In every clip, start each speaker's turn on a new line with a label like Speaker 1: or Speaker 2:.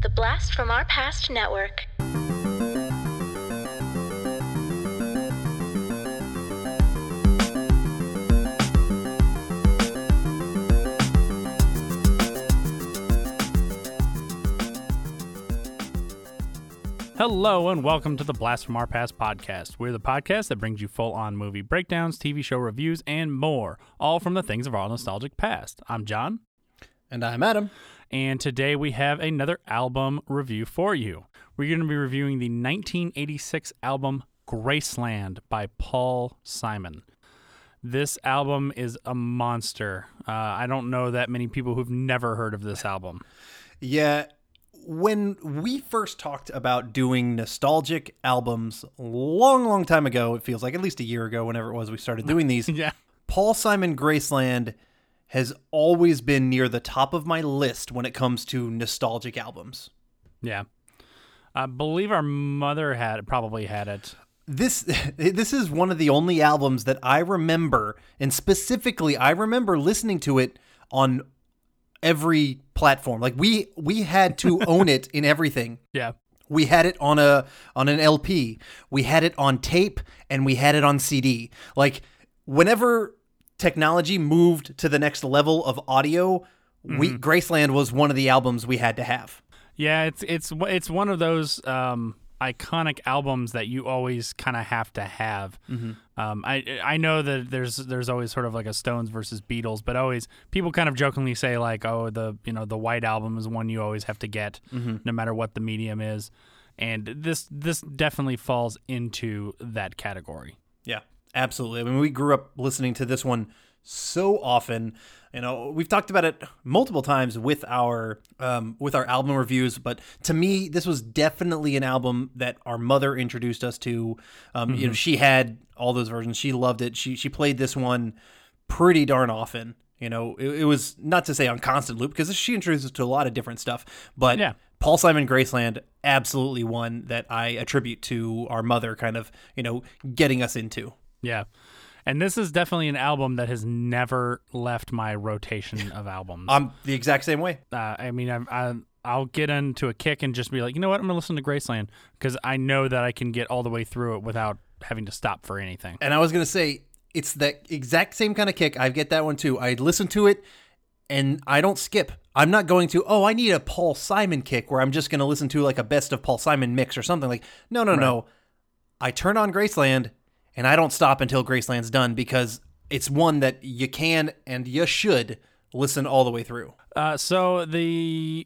Speaker 1: The Blast from Our Past Network.
Speaker 2: Hello and welcome to the Blast from Our Past podcast. We're the podcast that brings you full on movie breakdowns, TV show reviews, and more, all from the things of our nostalgic past. I'm John,
Speaker 3: And I'm Adam.
Speaker 2: and today we have another album review for you. We're going to be reviewing the 1986 album Graceland by Paul Simon. This album is a monster. Uh, I don't know that many people who've never heard of this album.
Speaker 3: Yeah, when we first talked about doing nostalgic albums long, long time ago, it feels like at least a year ago, whenever it was we started doing these,
Speaker 2: Yeah.
Speaker 3: Paul Simon Graceland has always been near the top of my list when it comes to nostalgic albums.
Speaker 2: Yeah. I believe our mother had probably had it.
Speaker 3: This this is one of the only albums that I remember, and specifically I remember listening to it on every platform. Like we we had to own it in everything.
Speaker 2: Yeah.
Speaker 3: We had it on a on an LP. We had it on tape and we had it on CD. Like whenever technology moved to the next level of audio, we Graceland was one of the albums we had to have.
Speaker 2: Yeah, it's it's it's one of those um, iconic albums that you always kind of have to have. Um, I I know that there's there's always sort of like a Stones versus Beatles, but always people kind of jokingly say like, oh, the you know the White Album is one you always have to get, no matter what the medium is, and this this definitely falls into that category.
Speaker 3: Yeah, absolutely. I mean, we grew up listening to this one so often. You know, we've talked about it multiple times with our um, with our album reviews, but to me, this was definitely an album that our mother introduced us to. Um, You know, she had all those versions. She loved it. She she played this one pretty darn often. You know, it, it was not to say on constant loop because she introduced us to a lot of different stuff, but
Speaker 2: Yeah.
Speaker 3: Paul Simon Graceland, absolutely one that I attribute to our mother, kind of you know getting us into.
Speaker 2: Yeah. And this is definitely an album that has never left my rotation of albums.
Speaker 3: I'm the exact same way.
Speaker 2: uh, I mean, I, I, I'll get into a kick and just be like, you know what, I'm gonna listen to Graceland because I know that I can get all the way through it without having to stop for anything.
Speaker 3: And I was gonna say it's that exact same kind of kick. I get that one too. I listen to it and I don't skip. I'm not going to, oh, I need a Paul Simon kick where I'm just gonna listen to like a best of Paul Simon mix or something like no no no. I turn on Graceland and I don't stop until Graceland's done because it's one that you can and you should listen all the way through.
Speaker 2: Uh, so the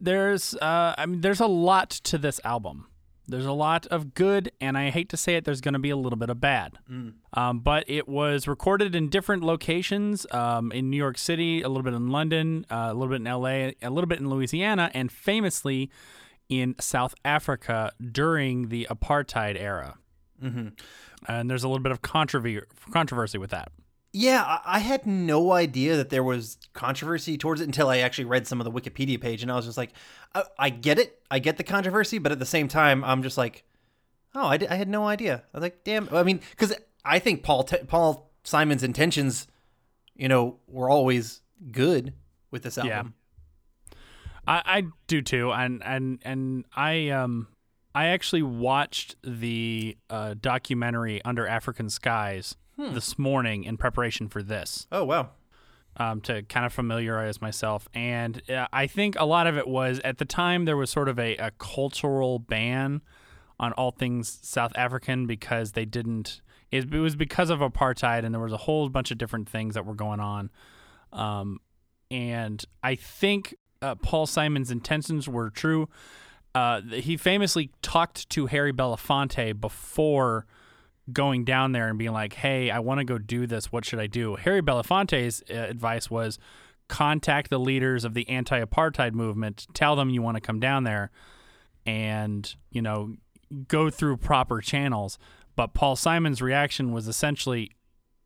Speaker 2: there's uh, I mean, there's a lot to this album. There's a lot of good, and I hate to say it, there's going to be a little bit of bad. Um, but it was recorded in different locations um, in New York City, a little bit in London, uh, a little bit in LA, a little bit in Louisiana, and famously in South Africa during the apartheid era. Mm-hmm. And there's a little bit of controversy controversy with that.
Speaker 3: Yeah, I had no idea that there was controversy towards it until I actually read some of the Wikipedia page, and I was just like, I, I get it, I get the controversy, but at the same time, I'm just like, oh, I, I had no idea. I was like, damn. I mean, because I think Paul T- Paul Simon's intentions, you know, were always good with this album.
Speaker 2: I, I do too, and and and I um I actually watched the uh, documentary Under African Skies this morning in preparation for this
Speaker 3: Oh wow.
Speaker 2: um, to kind of familiarize myself, and uh, I think a lot of it was at the time there was sort of a, a cultural ban on all things South African because they didn't. It, it was because of apartheid, and there was a whole bunch of different things that were going on. Um, and I think uh, Paul Simon's intentions were true. Uh, he famously talked to Harry Belafonte before going down there and being like, "Hey, I want to go do this. What should I do?" Harry Belafonte's uh, advice was contact the leaders of the anti-apartheid movement, tell them you want to come down there, and you know go through proper channels. But Paul Simon's reaction was essentially,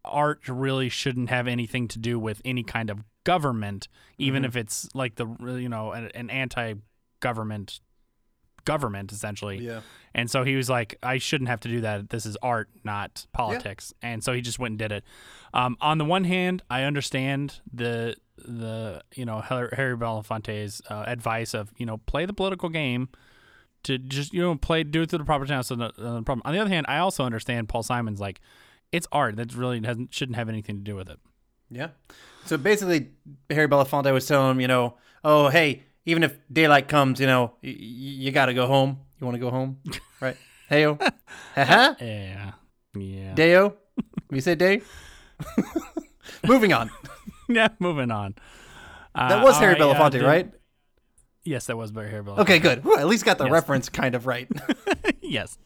Speaker 2: art really shouldn't have anything to do with any kind of government, even if it's like the you know an, an anti-government government essentially.
Speaker 3: Yeah.
Speaker 2: And so he was like, I shouldn't have to do that. This is art, not politics. And so he just went and did it. Um, on the one hand, I understand the the you know Harry Belafonte's uh, advice of you know play the political game to just you know play do it through the proper channels. So no, no problem. On the other hand, I also understand Paul Simon's like it's art that really hasn't shouldn't have anything to do with it.
Speaker 3: Yeah. So basically, Harry Belafonte was telling him, you know, oh hey, even if daylight comes, you know, y- you got to go home. You want to go home, right? Heyo, haha,
Speaker 2: Yeah, yeah,
Speaker 3: Deo. You say day. Moving on.
Speaker 2: yeah. Moving on. Uh,
Speaker 3: That was Harry
Speaker 2: right,
Speaker 3: Belafonte,
Speaker 2: the-
Speaker 3: right?
Speaker 2: Yes, that was by Harry Belafonte.
Speaker 3: Okay, good. At least got the
Speaker 2: Yes.
Speaker 3: reference kind of right.
Speaker 2: yes.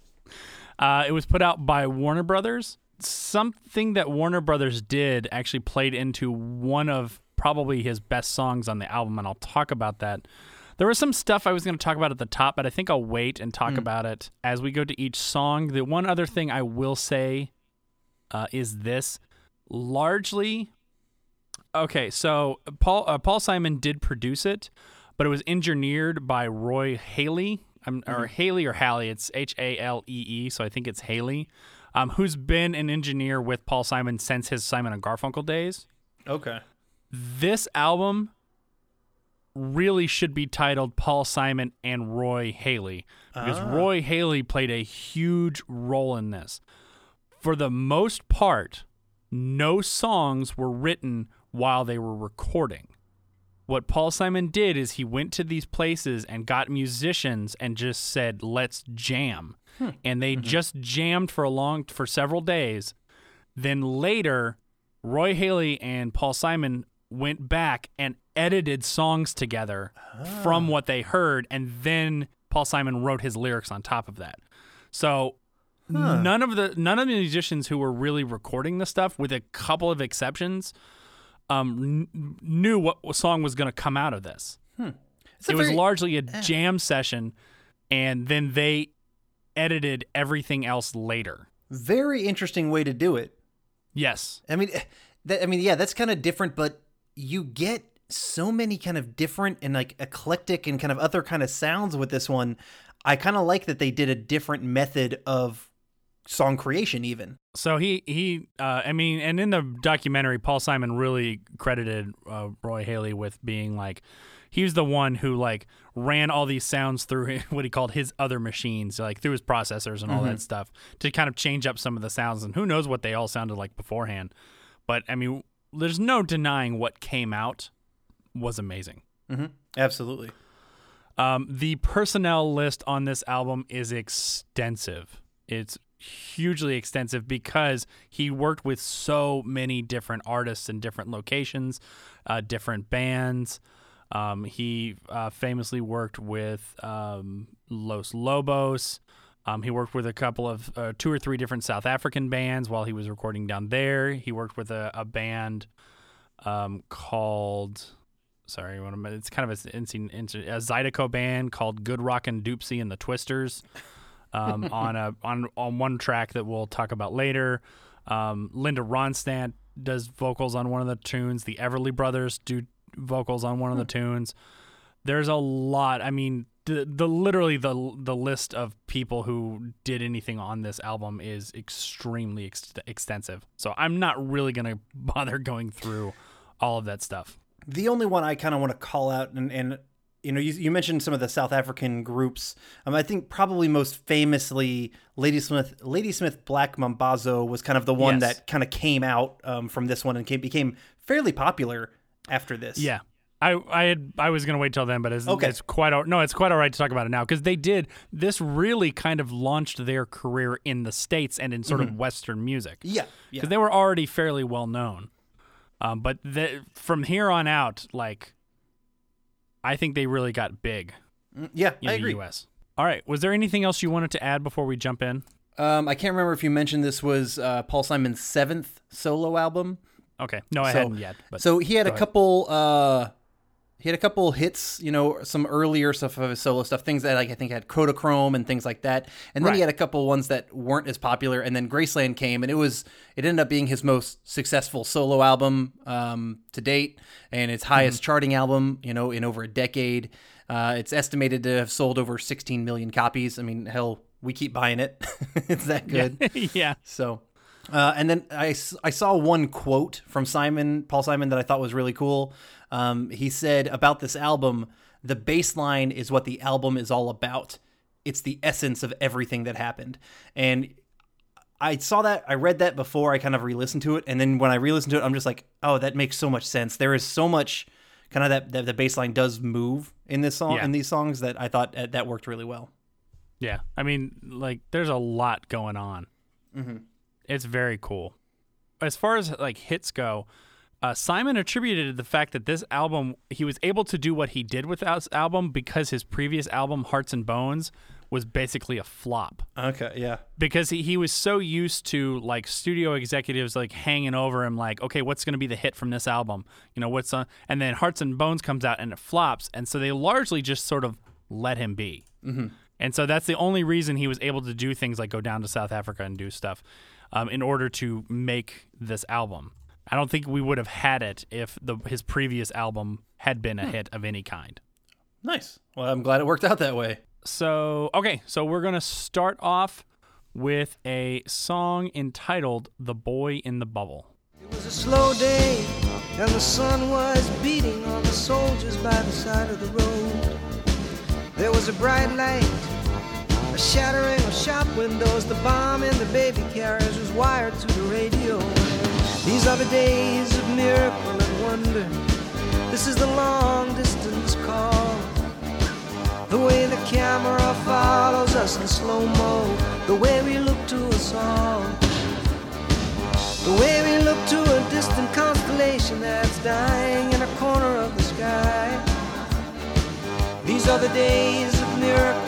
Speaker 2: Uh, it was put out by Warner Brothers. Something that Warner Brothers did actually played into one of probably his best songs on the album, and I'll talk about that. There was some stuff I was going to talk about at the top, but I think I'll wait and talk about it as we go to each song. The one other thing I will say uh, is this largely. Okay, so Paul uh, Paul Simon did produce it, but it was engineered by Roy Halee, um, or Haley or Halley. It's H A L E E, so I think it's Haley, um, who's been an engineer with Paul Simon since his Simon and Garfunkel days.
Speaker 3: okay.
Speaker 2: This album really should be titled Paul Simon and Roy Halee because ah. Roy Halee played a huge role in this. For the most part, no songs were written while they were recording. What Paul Simon did is he went to these places and got musicians and just said, "Let's jam." Hmm. And they mm-hmm. just jammed for a long for several days. Then later, Roy Halee and Paul Simon went back and edited songs together from what they heard, and then Paul Simon wrote his lyrics on top of that. So none of the none of the musicians who were really recording the stuff, with a couple of exceptions, um, kn- knew what song was going to come out of this.
Speaker 3: A
Speaker 2: It was
Speaker 3: very-
Speaker 2: largely a jam session, and then they edited everything else later.
Speaker 3: very interesting way to do it.
Speaker 2: Yes.
Speaker 3: I mean, eh, that, I mean, yeah, that's kind of different, but you get so many kind of different and like eclectic and kind of other kind of sounds with this one. I kind of like that they did a different method of song creation, even.
Speaker 2: So he he uh, I mean, and in the documentary, Paul Simon really credited uh, Roy Halee with being like he was the one who like ran all these sounds through what he called his other machines, like through his processors and all that stuff to kind of change up some of the sounds. And who knows what they all sounded like beforehand. But I mean, there's no denying what came out was amazing.
Speaker 3: Absolutely.
Speaker 2: Um, the personnel list on this album is extensive. It's hugely extensive because he worked with so many different artists in different locations, uh, different bands. Um, he uh, famously worked with um, Los Lobos. Um, he worked with a couple of uh, two or three different South African bands while he was recording down there. He worked with a, a band um, called sorry, what am I- it's kind of a, a Zydeco band called Good Rockin' Dopsie and the Twisters um, on a on on one track that we'll talk about later. Um, Linda Ronstadt does vocals on one of the tunes. The Everly Brothers do vocals on one of the tunes. There's a lot. I mean, the, the literally the the list of people who did anything on this album is extremely ex- extensive. So I'm not really gonna bother going through all of that stuff.
Speaker 3: The only one I kind of want to call out, and, and you know, you, you mentioned some of the South African groups. Um, I think probably most famously, Ladysmith, Ladysmith Black Mambazo was kind of the one
Speaker 2: Yes.
Speaker 3: that kind of came out um, from this one and came, became fairly popular after this.
Speaker 2: Yeah. I, I had I was gonna wait till then, but it's,
Speaker 3: Okay.
Speaker 2: it's quite all, no, it's quite all right to talk about it now because they did this really kind of launched their career in the states and in sort of Western music
Speaker 3: yeah, yeah.
Speaker 2: because they were already fairly well known, um, but the, from here on out, like I think they really got big
Speaker 3: Mm, yeah.
Speaker 2: in
Speaker 3: I
Speaker 2: the
Speaker 3: agree.
Speaker 2: U.S. All right, was there anything else you wanted to add before we jump in?
Speaker 3: Um, I can't remember if you mentioned this was uh, Paul Simon's seventh solo album.
Speaker 2: Okay, no, I
Speaker 3: So-
Speaker 2: hadn't yet, but
Speaker 3: so he had a
Speaker 2: ahead.
Speaker 3: couple. Uh, he had a couple hits, you know, some earlier stuff of his solo stuff, things that like I think had Kodachrome and things like that. And then he had a couple ones that weren't as popular. And then Graceland came, and it was it ended up being his most successful solo album um, to date, and its highest charting album, you know, in over a decade. Uh, it's estimated to have sold over 16 million copies. I mean, hell, we keep buying it. it's that good.
Speaker 2: yeah,
Speaker 3: So, uh, and then I, I saw one quote from Simon, Paul Simon, that I thought was really cool. Um, he said about this album, the bass line is what the album is all about. It's the essence of everything that happened. And I saw that, I read that before I kind of re-listened to it, and then when I re-listened to it, I'm just like, oh, that makes so much sense. There is so much kind of that, that the bass line does move in this song
Speaker 2: Yeah.
Speaker 3: in these songs that I thought that, that worked really well.
Speaker 2: Yeah, I mean, like, there's a lot going on. It's very cool. As far as like hits go, uh, Simon attributed the fact that this album he was able to do what he did with this album because his previous album Hearts and Bones was basically a flop
Speaker 3: Okay, yeah.
Speaker 2: because he, he was so used to like studio executives like hanging over him like okay what's going to be the hit from this album you know what's on and then hearts and bones comes out and it flops and so they largely just sort of let him be mm-hmm. and so that's the only reason he was able to do things like go down to south africa and do stuff um, in order to make this album i don't think we would have had it if the his previous album had been a hmm. hit of any kind
Speaker 3: Nice. Well, I'm glad it worked out that way.
Speaker 2: so okay so we're gonna start off with a song entitled the boy in the bubble
Speaker 4: It was a slow day, and the sun was beating on the soldiers by the side of the road. There was a bright light, a shattering of shop windows. The bomb in the baby carriage was wired to the radio. These are the days of miracle and wonder. This is the long distance call. The way the camera follows us in slow mo. The way we look to us all. The way we look to a distant constellation that's dying in a corner of the sky. These are the days of miracle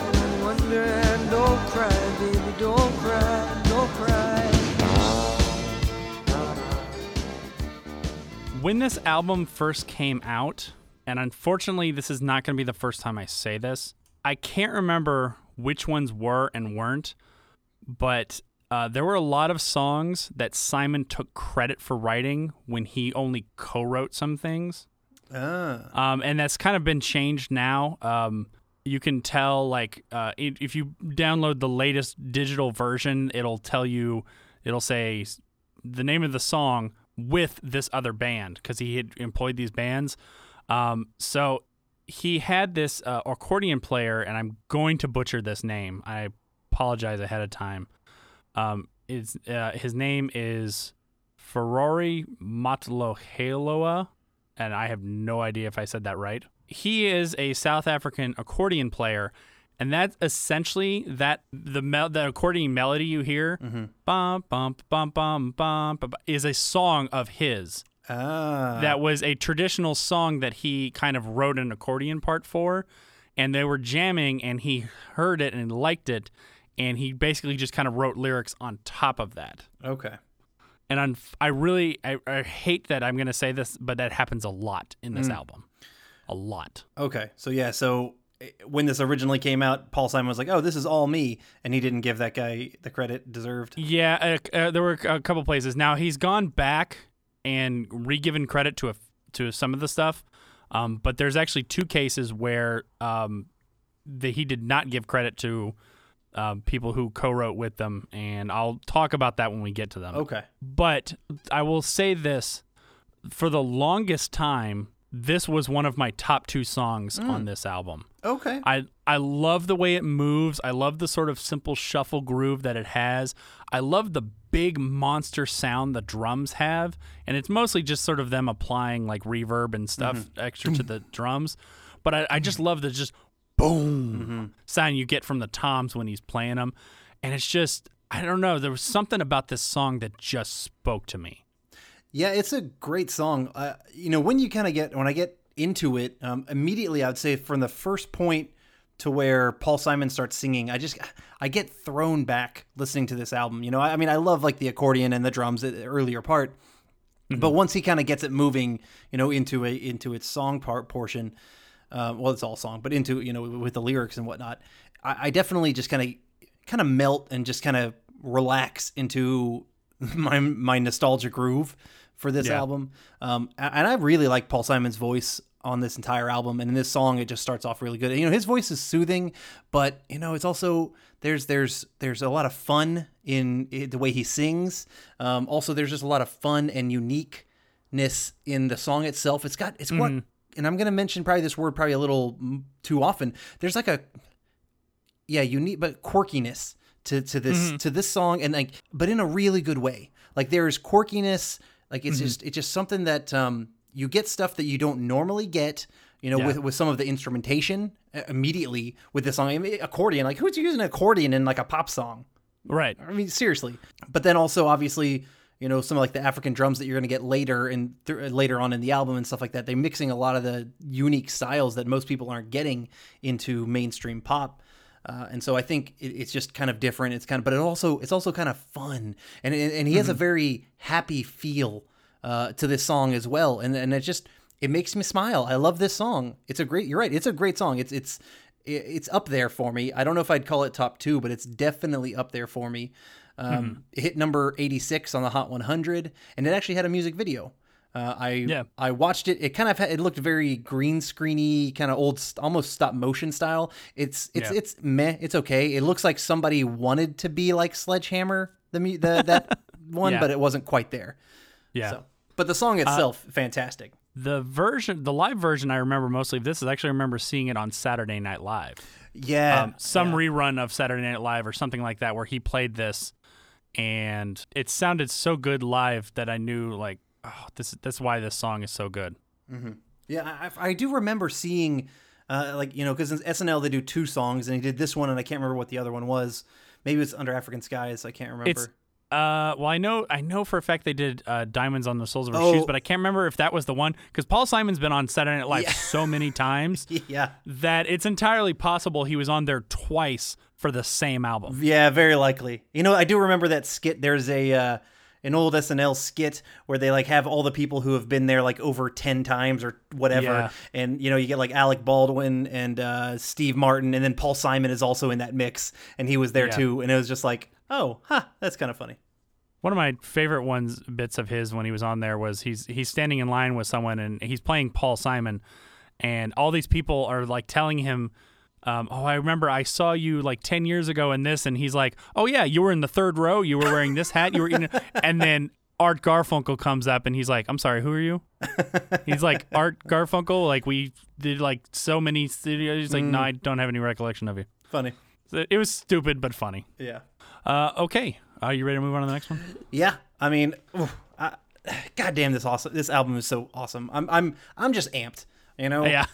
Speaker 2: when this album first came out, and unfortunately, this is not going to be the first time I say this, I can't remember which ones were and weren't, but uh, there were a lot of songs that Simon took credit for writing when he only co wrote some things.
Speaker 3: Ah.
Speaker 2: Um, and that's kind of been changed now. Um, you can tell, like, uh, if you download the latest digital version, it'll tell you, it'll say the name of the song with this other band because he had employed these bands. Um, so he had this uh, accordion player, and I'm going to butcher this name. I apologize ahead of time. Um, it's, uh, his name is Forere Motloheloa, and I have no idea if I said that right. He is a South African accordion player, and that's essentially that the mel- the accordion melody you hear, bum bum bum bum bum, bum, is a song of his.
Speaker 3: Ah.
Speaker 2: that was a traditional song that he kind of wrote an accordion part for. And they were jamming and he heard it and liked it. And he basically just kind of wrote lyrics on top of that.
Speaker 3: Okay.
Speaker 2: and I'm, i really I, I hate that i'm going to say this but that happens a lot in this album. A lot.
Speaker 3: Okay. So yeah, so when this originally came out, Paul Simon was like, "Oh, this is all me," and he didn't give that guy the credit deserved.
Speaker 2: yeah uh, uh, there were a couple places now he's gone back and re-given credit to a, to some of the stuff um, but there's actually two cases where um, that he did not give credit to um, people who co-wrote with them, and I'll talk about that when we get to them.
Speaker 3: Okay.
Speaker 2: But I will say this: for the longest time, this was one of my top two songs on mm. this album.
Speaker 3: Okay.
Speaker 2: I I love the way it moves. I love the sort of simple shuffle groove that it has. I love the big monster sound the drums have, and it's mostly just sort of them applying like reverb and stuff mm-hmm. extra to the drums. But I, I just mm-hmm. love the just boom mm-hmm. sound you get from the toms when he's playing them, and it's just I don't know. There was something about this song that just spoke to me.
Speaker 3: Yeah, it's a great song. Uh, you know, when you kind of get when I get into it, um, immediately I would say from the first point to where Paul Simon starts singing, I just I get thrown back listening to this album. You know, I, I mean, I love like the accordion and the drums at the earlier part, but once he kind of gets it moving, you know, into a into its song part portion, uh, well, it's all song, but into you know with the lyrics and whatnot, I, I definitely just kind of kind of melt and just kind of relax into my my nostalgia groove for this
Speaker 2: Yeah.
Speaker 3: album. Um, and I really like Paul Simon's voice on this entire album. And in this song, it just starts off really good. You know, his voice is soothing, but you know, it's also there's there's there's a lot of fun in, the way he sings. Um, also, there's just a lot of fun and uniqueness in the song itself. It's got it's what, and I'm gonna mention probably this word probably a little mm, too often. There's like a yeah, unique but quirkiness to to this to this song, and like but in a really good way. Like there's quirkiness. Like it's just it's just something that um you get stuff that you don't normally get. You know,
Speaker 2: Yeah.
Speaker 3: with with some of the instrumentation uh, immediately with this song, I mean, accordion. Like who's using an accordion in like a pop song?
Speaker 2: Right.
Speaker 3: I mean, seriously. But then also, obviously, you know, some of like the African drums that you're going to get later and th- later on in the album and stuff like that. They're mixing a lot of the unique styles that most people aren't getting into mainstream pop. Uh, and so I think it, it's just kind of different. It's kind of, but it also it's also kind of fun, and and, and he has a very happy feel uh, to this song as well, and and it just it makes me smile. I love this song. It's a great. You're right. It's a great song. It's it's it's up there for me. I don't know if I'd call it top two, but it's definitely up there for me. Um, It hit number 86 on the Hot 100, and it actually had a music video. Uh, I
Speaker 2: Yeah.
Speaker 3: I watched it. It kind of had, it looked very green screeny, kind of old, almost stop motion style. It's it's
Speaker 2: Yeah.
Speaker 3: it's meh. It's okay. It looks like somebody wanted to be like Sledgehammer, the the that one,
Speaker 2: Yeah.
Speaker 3: but it wasn't quite there.
Speaker 2: Yeah.
Speaker 3: So, but the song itself, fantastic.
Speaker 2: The version, the live version, I remember mostly of this is actually I remember seeing it on Saturday Night Live.
Speaker 3: Yeah,
Speaker 2: um, some rerun of Saturday Night Live or something like that where he played this, and it sounded so good live that I knew like, oh, this that's why this song is so good.
Speaker 3: Yeah, I, I do remember seeing, uh, like you know, because in SNL they do two songs, and he did this one, and I can't remember what the other one was. Maybe it's Under African Skies. I can't remember.
Speaker 2: It's uh, well, I know, I know for a fact they did uh, "Diamonds on the Soles of Her
Speaker 3: Oh.
Speaker 2: Shoes," but I can't remember if that was the one because Paul Simon's been on Saturday Night Live
Speaker 3: Yeah.
Speaker 2: so many times
Speaker 3: yeah,
Speaker 2: that it's entirely possible he was on there twice for the same album.
Speaker 3: yeah, very likely. You know, I do remember that skit. There's a uh, an old SNL skit where they like have all the people who have been there like over ten times or whatever,
Speaker 2: Yeah.
Speaker 3: and you know you get like Alec Baldwin and uh, Steve Martin, and then Paul Simon is also in that mix, and he was there
Speaker 2: Yeah.
Speaker 3: too, and it was just like, oh, huh, that's kind of funny.
Speaker 2: One of my favorite ones bits of his when he was on there was he's he's standing in line with someone and he's playing Paul Simon, and all these people are like telling him, um, "Oh, I remember I saw you like ten years ago in this," and he's like, "Oh yeah, you were in the third row. You were wearing this hat. You were in," and then Art Garfunkel comes up and he's like, "I'm sorry, who are you?" he's like Art Garfunkel. Like we did like so many studios. He's like, "No, I don't have any recollection of you."
Speaker 3: Funny.
Speaker 2: So it was stupid but funny.
Speaker 3: Yeah.
Speaker 2: Uh, okay, are you ready to move on to the next one?
Speaker 3: Yeah, I mean, oof, I, God damn, this awesome. This album is so awesome. I'm I'm I'm just amped. You know,
Speaker 2: Yeah.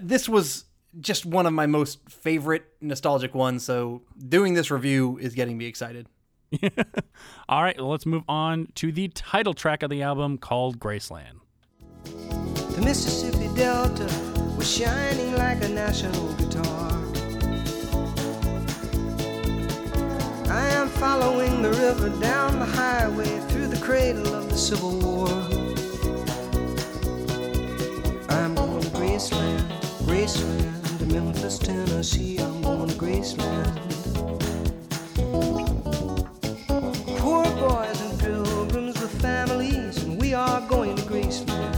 Speaker 3: this was just one of my most favorite nostalgic ones. So doing this review is getting me excited.
Speaker 2: All right, well, let's move on to the title track of the album called Graceland.
Speaker 4: The Mississippi Delta was shining like a national guitar. I am following the river down the highway through the cradle of the Civil War. I'm going to Graceland, Graceland, to Memphis, Tennessee. I'm going to Graceland. Poor boys and pilgrims with families, and we are going to Graceland.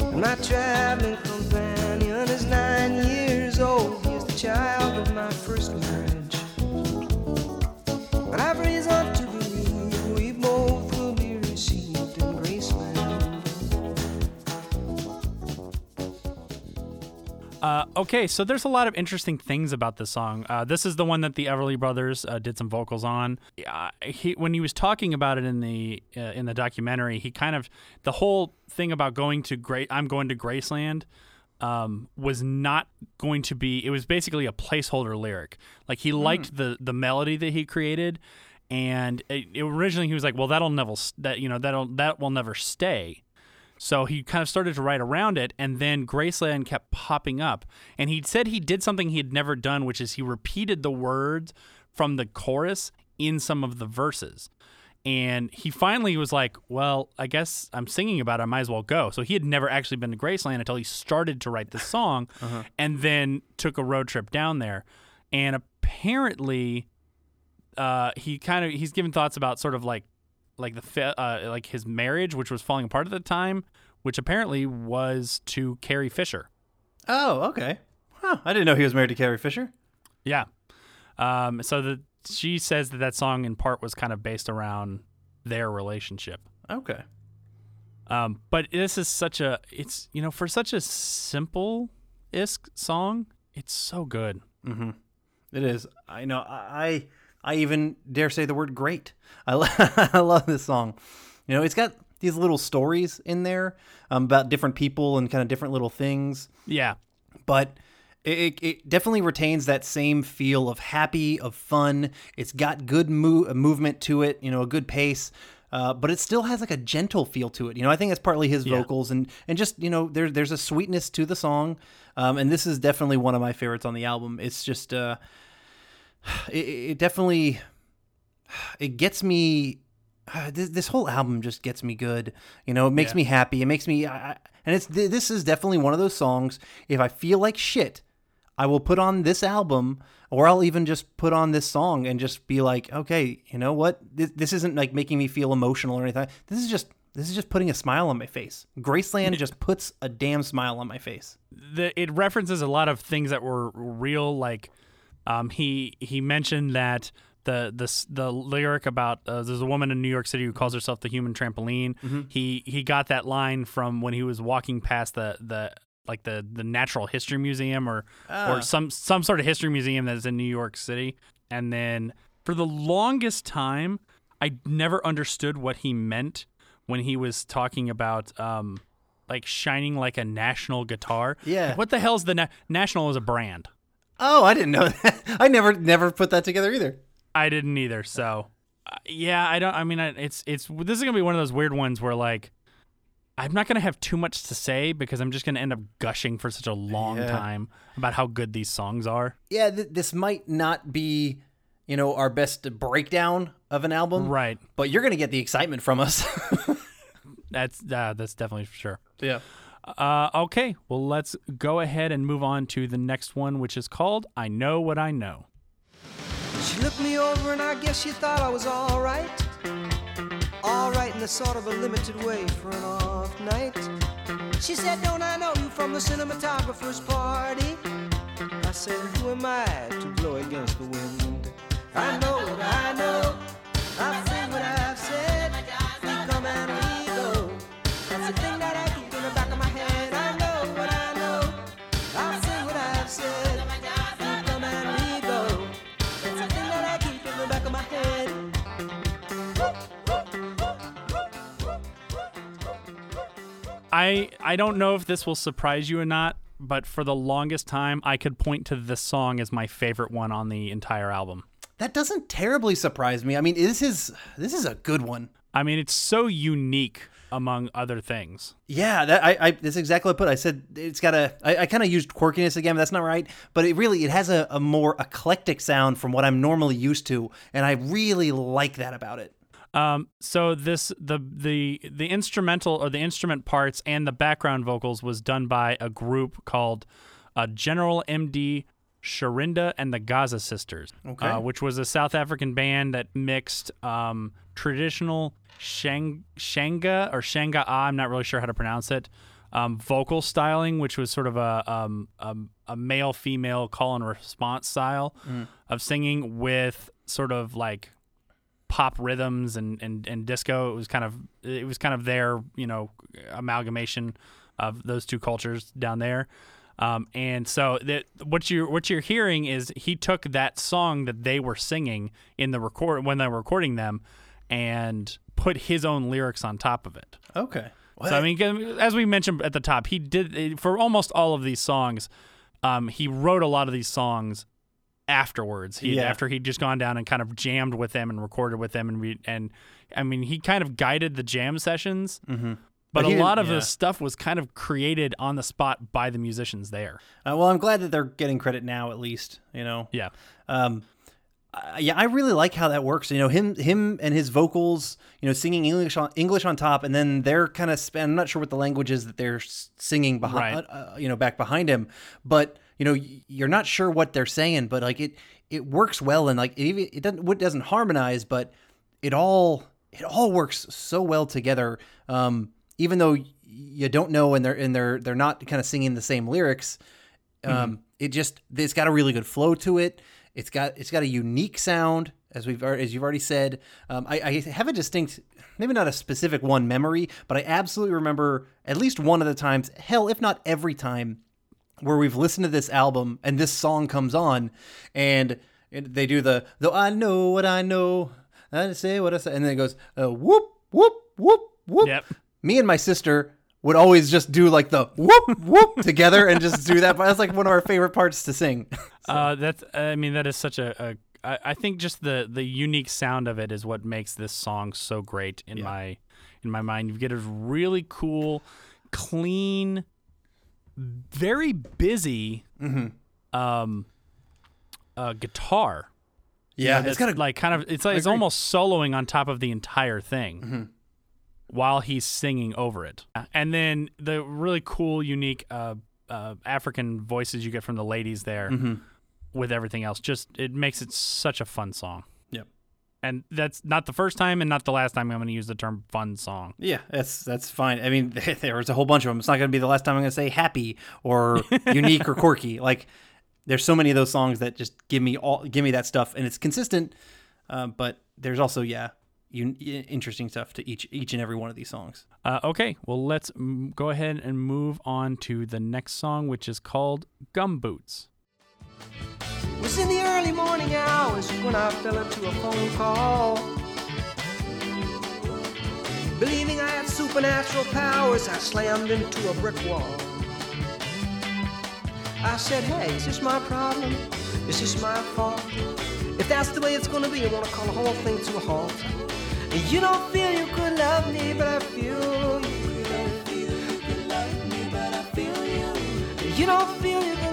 Speaker 4: And my traveling companion is nine years old. He's the child
Speaker 2: Uh, okay, so there's a lot of interesting things about this song. Uh, this is the one that the Everly Brothers uh, did some vocals on. Uh, he, when he was talking about it in the uh, in the documentary, he kind of the whole thing about going to Great, I'm going to Graceland, um, was not going to be. It was basically a placeholder lyric. Like he liked the the melody that he created, and it, it- originally he was like, well, that'll never that you know that'll that will never stay. So he kind of started to write around it, and then Graceland kept popping up. And he said he did something he had never done, which is he repeated the words from the chorus in some of the verses. And he finally was like, Well, I guess I'm singing about it. I might as well go. So he had never actually been to Graceland until he started to write the song and then took a road trip down there. And apparently, uh, he kind of he's given thoughts about sort of like like the fa- uh, like his marriage, which was falling apart at the time, which apparently was to Carrie Fisher.
Speaker 3: Oh, okay. Huh, I didn't know he was married to Carrie Fisher.
Speaker 2: Yeah. Um, so the she says that that song in part was kind of based around their relationship.
Speaker 3: Okay.
Speaker 2: Um, but this is such a it's you know for such a simple isk song, it's so good. Mhm.
Speaker 3: It is. I know. I I even dare say the word great. I lo- I love this song. You know, it's got these little stories in there um, about different people and kind of different little things,
Speaker 2: Yeah,
Speaker 3: but it, it, it definitely retains that same feel of happy, of fun. It's got good mo- movement to it. You know, a good pace. Uh, but it still has like a gentle feel to it. You know, I think that's partly his
Speaker 2: Yeah.
Speaker 3: vocals and and just you know there there's a sweetness to the song, um, and this is definitely one of my favorites on the album. It's just uh, it, it definitely it gets me this, this whole album just gets me good. You know it makes
Speaker 2: Yeah.
Speaker 3: me happy. It makes me I, I- and it's th- this is definitely one of those songs if i feel like shit i will put on this album or i'll even just put on this song and just be like okay you know what? This, this isn't like making me feel emotional or anything. This is just this is just putting a smile on my face. Graceland just puts a damn smile on my face.
Speaker 2: The, it references a lot of things that were real. Like, um, he he mentioned that the the the lyric about uh, there's a woman in New York City who calls herself the human trampoline. He he got that line from when he was walking past the the like the the Natural History Museum or or some some sort of history museum that's in New York City. And then for the longest time, I never understood what he meant when he was talking about um like shining like a national guitar.
Speaker 3: Yeah.
Speaker 2: What the hell's the na- national is a brand?
Speaker 3: Oh i didn't know that i never never put that together either
Speaker 2: I didn't either. So, uh, yeah, I don't. I mean, I, it's it's this is gonna be one of those weird ones where like I'm not gonna have too much to say because I'm just gonna end up gushing for such a long
Speaker 3: Yeah.
Speaker 2: time about how good these songs are.
Speaker 3: yeah, th- this might not be, you know, our best breakdown of an album,
Speaker 2: Right.
Speaker 3: But you're gonna get the excitement from us.
Speaker 2: That's uh, that's definitely for sure.
Speaker 3: yeah.
Speaker 2: Uh, okay, well let's go ahead and move on to the next one, which is called "I Know What I Know."
Speaker 4: She looked me over and I guess she thought I was alright. Alright in a sort of a limited way for an off night. She said, Don't I know you from the cinematographer's party? I said, Who am I to blow against the wind? I know what I know. I I
Speaker 2: don't know if this will surprise you or not, but for the longest time, I could point to this song as my favorite one on the entire album.
Speaker 3: That doesn't terribly surprise me. I mean, this is this is a good one.
Speaker 2: I mean, it's so unique among other things.
Speaker 3: Yeah, that I, I that's exactly what I put. I said it's got a. I, I kind of used quirkiness again, but that's not right. But it really it has a, a more eclectic sound from what I'm normally used to, and I really like that about it.
Speaker 2: Um, so this the the the instrumental or the instrument parts and the background vocals was done by a group called uh, General MD Shirinda and the Gaza Sisters,
Speaker 3: Okay.
Speaker 2: uh, which was a South African band that mixed um, traditional shang shanga or shanga. I'm not really sure how to pronounce it. Um, vocal styling, which was sort of a um, a, a male female call and response style of singing with sort of like pop rhythms and, and, and disco. It was kind of it was kind of their you know amalgamation of those two cultures down there. Um, and so that what you what you're hearing is he took that song that they were singing in the record when they were recording them, and put his own lyrics on top of it.
Speaker 3: Okay.
Speaker 2: So I mean, as we mentioned at the top, he did for almost all of these songs. Um, he wrote a lot of these songs afterwards. He,
Speaker 3: Yeah.
Speaker 2: After he'd just gone down and kind of jammed with them and recorded with them, and re- and I mean, he kind of guided the jam sessions. Mm-hmm. But,
Speaker 3: But
Speaker 2: a lot of
Speaker 3: yeah.
Speaker 2: the stuff was kind of created on the spot by the musicians there.
Speaker 3: Uh, well, I'm glad that they're getting credit now, at least. You know.
Speaker 2: Yeah.
Speaker 3: Um, uh, yeah, I really like how that works. You know, him, him, and his vocals. You know, singing English on English on top, and then they're kind of. I'm not sure what the language is that they're singing behind.
Speaker 2: Right.
Speaker 3: Uh, you know, back behind him, but you know, you're not sure what they're saying, but like it, it works well, and like it even it doesn't it doesn't harmonize, but it all it all works so well together. Um, even though you don't know, and they're and they're they're not kind of singing the same lyrics um, it just it's got a really good flow to it It's got it's got a unique sound, as we've as you've already said. Um, I, I have a distinct, maybe not a specific one memory, but I absolutely remember at least one of the times, hell, if not every time, where we've listened to this album and this song comes on, and they do the though I know what I know, I say what I say, and then it goes uh, whoop whoop whoop whoop.
Speaker 2: Yep.
Speaker 3: Me and my sister would always just do like the whoop whoop together and just do that. But that's like one of our favorite parts to sing.
Speaker 2: Uh, that's. I mean, that is such a. a I, I think just the the unique sound of it is what makes this song so great in my in my mind. You get a really cool, clean, very busy, um, uh, guitar.
Speaker 3: Yeah,
Speaker 2: That's
Speaker 3: it's got a
Speaker 2: like kind of it's like it's almost soloing on top of the entire thing
Speaker 3: Mm-hmm.
Speaker 2: while he's singing over it. And then the really cool, unique uh, uh, African voices you get from the ladies there
Speaker 3: Mm-hmm.
Speaker 2: with everything else. Just it makes it such a fun song. And that's not the first time and not the last time I'm going to use the term fun song.
Speaker 3: Yeah, that's that's fine. I mean, there was a whole bunch of them. It's not going to be the last time I'm going to say happy or unique or quirky. Like, there's so many of those songs that just give me all give me that stuff, and it's consistent. Uh, but there's also yeah, un- interesting stuff to each each and every one of these songs.
Speaker 2: Uh, okay, well, let's mm, go ahead and move on to the next song, which is called Gum Boots.
Speaker 4: It was in the early morning hours when I fell into a phone call. Believing I had supernatural powers, I slammed into a brick wall. I said, hey, is this my problem? Is this my fault? If that's the way it's gonna be, I wanna call the whole thing to a halt. You don't feel you could love me, but I feel you could love me, but I feel you. You don't feel you me,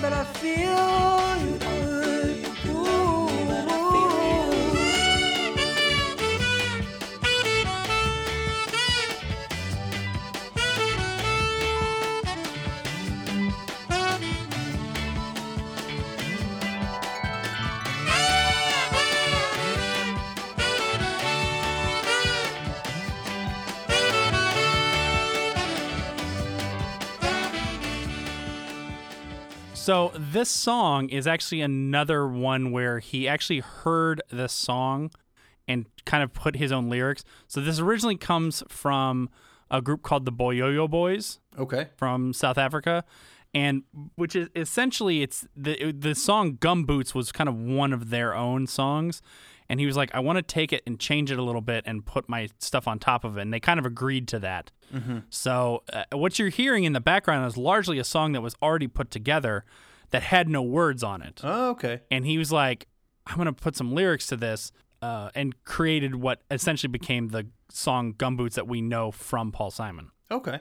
Speaker 4: but I feel. you
Speaker 2: So this song is actually another one where he actually heard the song and kind of put his own lyrics. So this originally comes from a group called the Boyoyo Boys
Speaker 3: Okay.
Speaker 2: from South Africa, and which is essentially it's the the song "Gum Boots" was kind of one of their own songs, and he was like, "I want to take it and change it a little bit and put my stuff on top of it," and they kind of agreed to that. So uh, what you're hearing in the background is largely a song that was already put together that had no words on it,
Speaker 3: Oh, okay.
Speaker 2: and he was like, "I'm gonna put some lyrics to this." Uh, and created what essentially became the song "Gumboots" that we know from Paul Simon.
Speaker 3: Okay.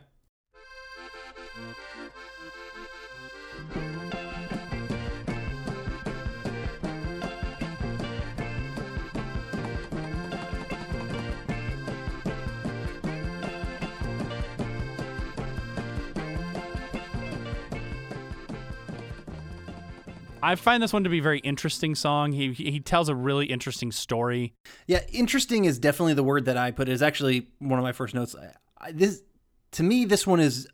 Speaker 2: I find this one to be a very interesting song. He he tells a really interesting story.
Speaker 3: Yeah, interesting is definitely the word that I put. Is actually one of my first notes. I, this to me, this one is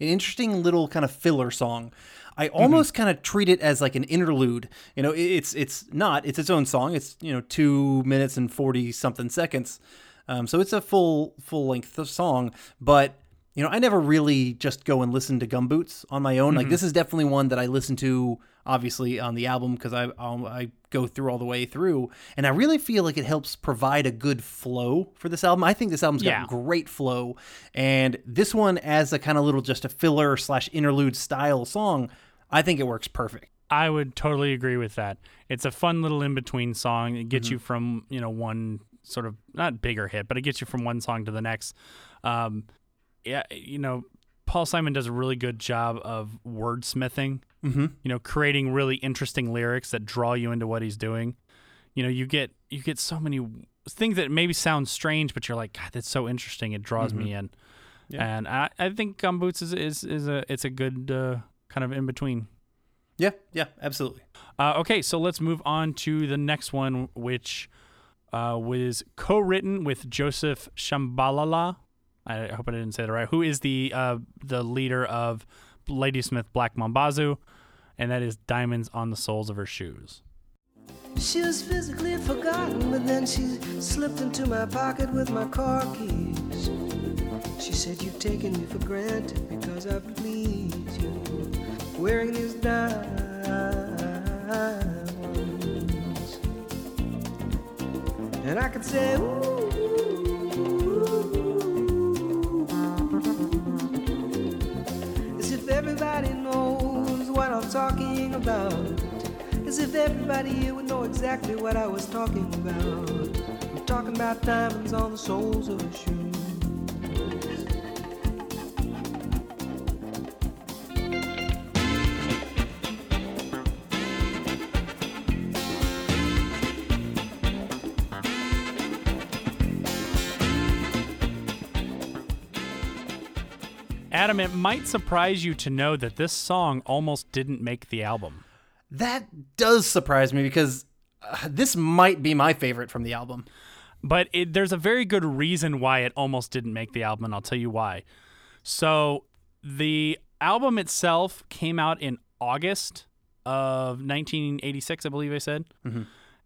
Speaker 3: an interesting little kind of filler song. I almost kind of treat it as like an interlude. You know, it's it's not. It's its own song. It's you know two minutes and forty something seconds. Um, so it's a full full length song, but you know, I never really just go and listen to Gumboots on my own. Like this is definitely one that I listen to, obviously on the album because I I'll, I go through all the way through, and I really feel like it helps provide a good flow for this album. I think this album's
Speaker 2: Yeah.
Speaker 3: got great flow, and this one as a kind of little just a filler slash interlude style song, I think it works perfect.
Speaker 2: I would totally agree with that. It's a fun little in between song. It gets you from you know one sort of not bigger hit, but it gets you from one song to the next. Um, yeah, you know, Paul Simon does a really good job of wordsmithing. Mm-hmm. You know, creating really interesting lyrics that draw you into what he's doing. You know, you get you get so many things that maybe sound strange, but you're like, God, that's so interesting. It draws me in. And I, I think Gumboots is, is is a it's a good uh, kind of in between.
Speaker 3: Yeah, yeah, absolutely.
Speaker 2: Uh, okay, so let's move on to the next one, which uh, was co-written with Joseph Shambalala. I hope I didn't say that right. Who is the uh, the leader of Ladysmith Black Mambazo, and that is "Diamonds on the Soles of Her Shoes."
Speaker 4: She was physically forgotten, but then she slipped into my pocket with my car keys. She said, You've taken me for granted because I please you. Wearing these diamonds. And I could say, Ooh. Everybody knows what I'm talking about. As if everybody here would know exactly what I was talking about. I'm talking about diamonds on the soles of a shoe.
Speaker 2: Adam, it might surprise you to know that this song almost didn't make the album.
Speaker 3: That does surprise me because uh, this might be my favorite from the album.
Speaker 2: But it, there's a very good reason why it almost didn't make the album, and I'll tell you why. So, the album itself came out in August of 1986, I believe I said.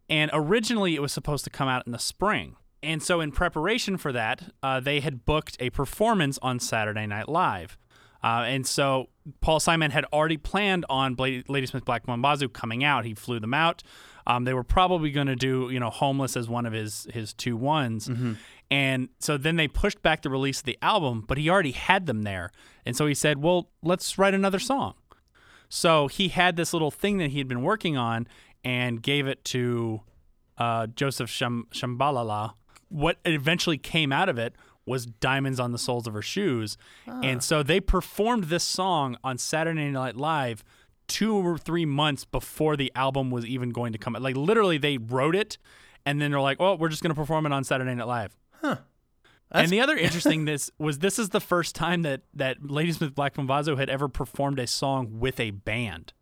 Speaker 2: And originally, it was supposed to come out in the spring. And so, in preparation for that, uh, they had booked a performance on Saturday Night Live. Uh, and so Paul Simon had already planned on Bla- Ladysmith Black Mambazo coming out. He flew them out. Um, they were probably going to do, you know, Homeless as one of his his two ones. And so then they pushed back the release of the album, but he already had them there. And so he said, "Well, let's write another song." So he had this little thing that he had been working on and gave it to uh, Joseph Sham- Shambalala. What eventually came out of it was Diamonds on the Soles of Her Shoes. Ah. And so they performed this song on Saturday Night Live two or three months before the album was even going to come out. Like literally, they wrote it and then they're like, "Oh, we're just going to perform it on Saturday Night Live. Huh. and the other interesting this was this is the first time that that Ladysmith Black Mambazo had ever performed a song with a band.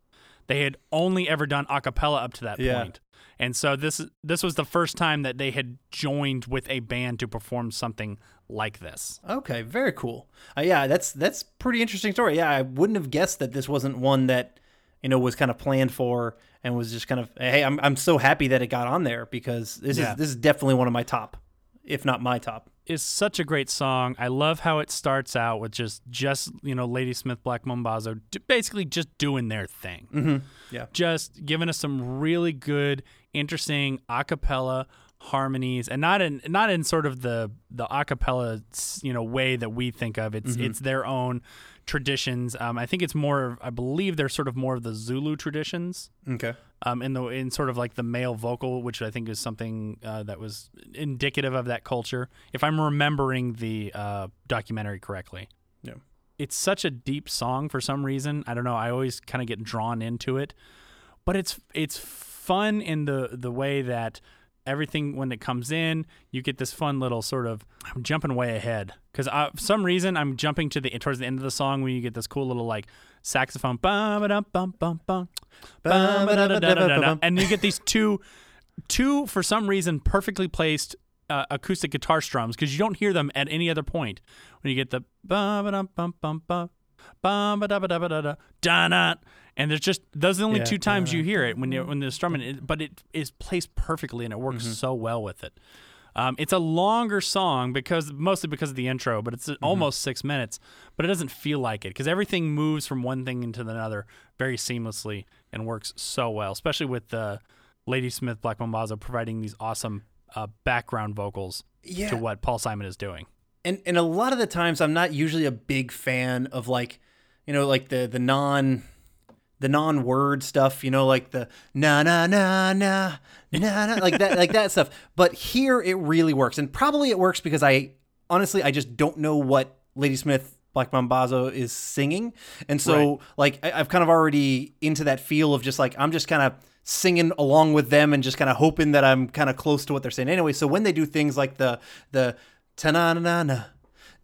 Speaker 2: They had only ever done a cappella up to that
Speaker 3: Yeah.
Speaker 2: point. And so this this was the first time that they had joined with a band to perform something like this.
Speaker 3: Okay, very cool. Uh, yeah, that's that's pretty interesting story. Yeah, I wouldn't have guessed that this wasn't one that you know was kind of planned for and was just kind of hey, I'm I'm so happy that it got on there because this
Speaker 2: Yeah.
Speaker 3: is this is definitely one of my top, if not my top.
Speaker 2: is such a great song. I love how it starts out with just just you know Ladysmith Black Mambazo basically just doing their thing. Mm-hmm.
Speaker 3: Yeah.
Speaker 2: just giving us some really good, interesting a cappella harmonies, and not in not in sort of the the a cappella you know way that we think of. It's it's their own traditions. Um, I think it's more. I believe they're sort of more of the Zulu traditions
Speaker 3: Okay.
Speaker 2: um, in the in sort of like the male vocal, which I think is something uh, that was indicative of that culture, if I'm remembering the uh, documentary correctly.
Speaker 3: Yeah.
Speaker 2: It's such a deep song for some reason. I don't know. I always kind of get drawn into it, but it's it's fun in the the way that everything when it comes in, you get this fun little sort of. I'm jumping way ahead because for some reason I'm jumping to the towards the end of the song when you get this cool little like saxophone, and you get these two two for some reason perfectly placed uh, acoustic guitar strums because you don't hear them at any other point when you get the bum bum bum bum bum bum ba da ba da ba da da da and there's just those are the only
Speaker 3: Yeah.
Speaker 2: two times you hear it when you when the strumming but it is placed perfectly and it works so well with it um, it's a longer song because mostly because of the intro, but it's almost six minutes. But it doesn't feel like it because everything moves from one thing into another very seamlessly and works so well. Especially with the Ladysmith Black Mambazo providing these awesome uh, background vocals
Speaker 3: Yeah.
Speaker 2: to what Paul Simon is doing.
Speaker 3: And and a lot of the times I'm not usually a big fan of like you know like the the non the non word stuff you know like the na na na na na na like that like that stuff. But here it really works and probably it works because I honestly I just don't know what Ladysmith Black Mambazo is singing. And so
Speaker 2: Right.
Speaker 3: like I, I've kind of already into that feel of just like I'm just kind of singing along with them and just kind of hoping that I'm kind of close to what they're saying. Anyway so when they do things like the the ta na na na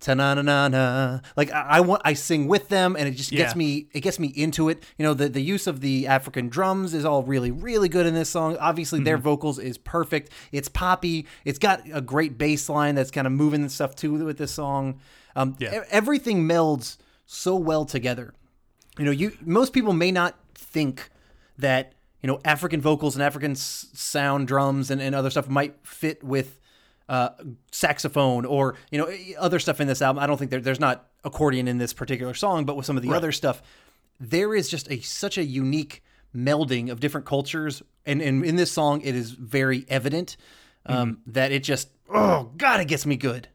Speaker 3: ta na na na na like I, I want I sing with them and it just gets
Speaker 2: Yeah.
Speaker 3: me it gets me into it. You know the the use of the African drums is all really really good in this song. Obviously
Speaker 2: Mm-hmm.
Speaker 3: their vocals is perfect. It's poppy. It's got a great bass line that's kind of moving and stuff too with this song. Um
Speaker 2: Yeah.
Speaker 3: everything melds so well together. You know you most people may not think that you know African vocals and African s- sound drums and, and other stuff might fit with uh, saxophone or you know other stuff in this album. I don't think there, there's not accordion in this particular song, but with some of the other stuff, there is just a such a unique melding of different cultures, and, and in this song, it is very evident um, that it just oh god, it gets me good.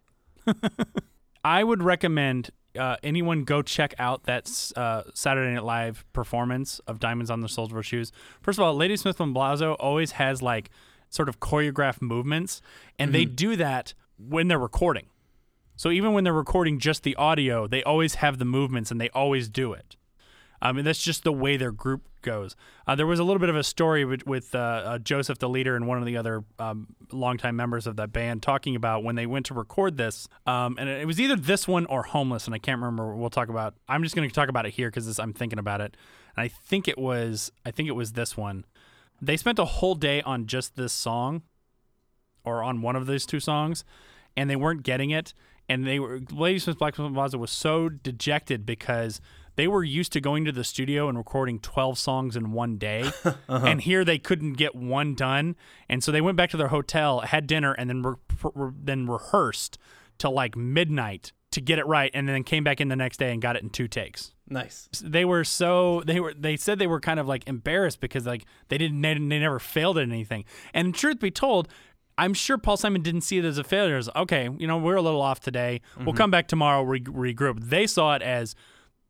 Speaker 2: I would recommend uh, anyone go check out that uh, Saturday Night Live performance of Diamonds on the Soles of Her Shoes. First of all, Lady Smith and Blazo always has like sort of choreographed movements, and they do that when they're recording. So even when they're recording just the audio, they always have the movements and they always do it. I mean, that's just the way their group goes. Uh, there was a little bit of a story with, with uh, uh, Joseph, the leader, and one of the other um, longtime members of that band talking about when they went to record this. Um, and it was either this one or Homeless, and I can't remember. We'll talk about. I'm just going to talk about it here because I'm thinking about it, and I think it was. I think it was this one. They spent a whole day on just this song, or on one of those two songs, and they weren't getting it. And they were Ladysmith Black Mambazo was so dejected because they were used to going to the studio and recording 12 songs in one day. Uh-huh. And here they couldn't get one done. And so they went back to their hotel had dinner and then re- re- then rehearsed till like midnight to get it right and then came back in the next day and got it in two takes
Speaker 3: Nice.
Speaker 2: they were so they were they said they were kind of like embarrassed because like they didn't they, they never failed at anything. And truth be told i'm sure paul simon didn't see it as a failure. As okay you know we're a little off today. We'll come back tomorrow re- regroup. They saw it as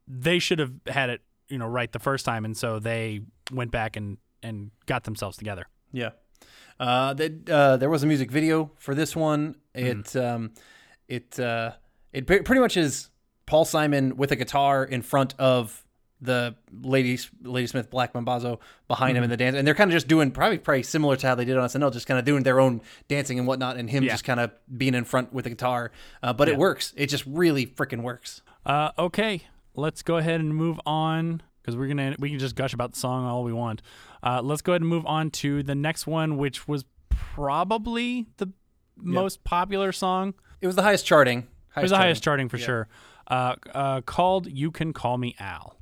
Speaker 2: they should have had it you know right the first time and so they went back and and got themselves together.
Speaker 3: Yeah. Uh, that uh, there was a music video for this one. It um, it uh, it pretty much is Paul Simon with a guitar in front of the Lady Ladysmith Black Mambazo behind him in the dance, and they're kind of just doing probably probably similar to how they did on SNL, just kind of doing their own dancing and whatnot, and him
Speaker 2: Yeah.
Speaker 3: just kind of being in front with the guitar. Uh, but it works. It just really freaking works.
Speaker 2: Uh, okay, let's go ahead and move on because we're gonna we can just gush about the song all we want. Uh, let's go ahead and move on to the next one, which was probably the most popular song.
Speaker 3: It was the highest charting.
Speaker 2: It was the highest charting for sure. Uh, uh, called "You Can Call Me Al."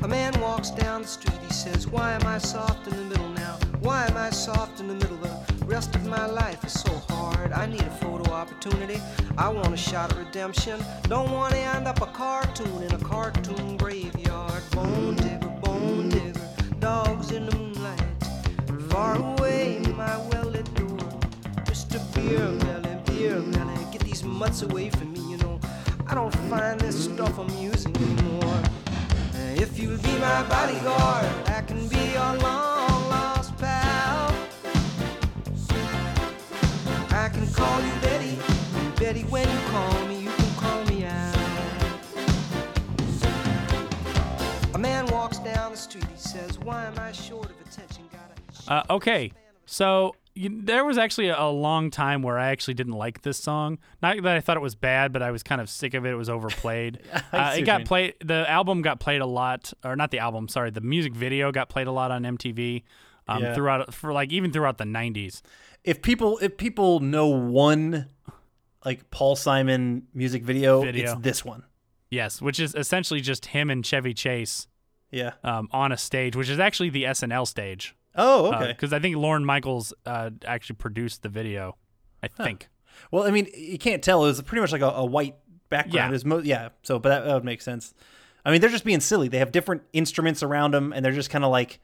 Speaker 4: A man walks down the street, he says, Why am I soft in the middle now? Why am I soft in the middle? The rest of my life is so hard. I need a photo opportunity. I want a shot of redemption. Don't want to end up a cartoon in a cartoon graveyard. Bone digger, bone digger, dogs in the moonlight. Far away, my well lit door. Mr. Beer Melly, Beerbelly, get these mutts away from me. I don't find this stuff amusing anymore. If you'll be my bodyguard, I can be your long lost pal. I can call you Betty, Betty, when you call me, you can call me out. A man walks down the street, he says, Why am I short of attention? Gotta
Speaker 2: Uh, okay, so you, there was actually a, a long time where I actually didn't like this song. Not that I thought it was bad, but I was kind of sick of it. It was overplayed. Uh, it got played. The album got played a lot, or not the album. Sorry, the music video got played a lot on MTV. Um,
Speaker 3: Yeah.
Speaker 2: throughout for like even throughout the '90s.
Speaker 3: if people if people know one like Paul Simon music video,
Speaker 2: Video.
Speaker 3: it's this one.
Speaker 2: Yes, which is essentially just him and Chevy Chase
Speaker 3: Yeah.
Speaker 2: um, on a stage, which is actually the SNL stage.
Speaker 3: Oh, okay.
Speaker 2: Because I think Lorne Michaels uh, actually produced the video. I think.
Speaker 3: well, I mean, you can't tell. It was pretty much like a, a white background.
Speaker 2: Yeah.
Speaker 3: Mo- yeah. So, but that, that would make sense. I mean, they're just being silly. They have different instruments around them, and they're just kind of like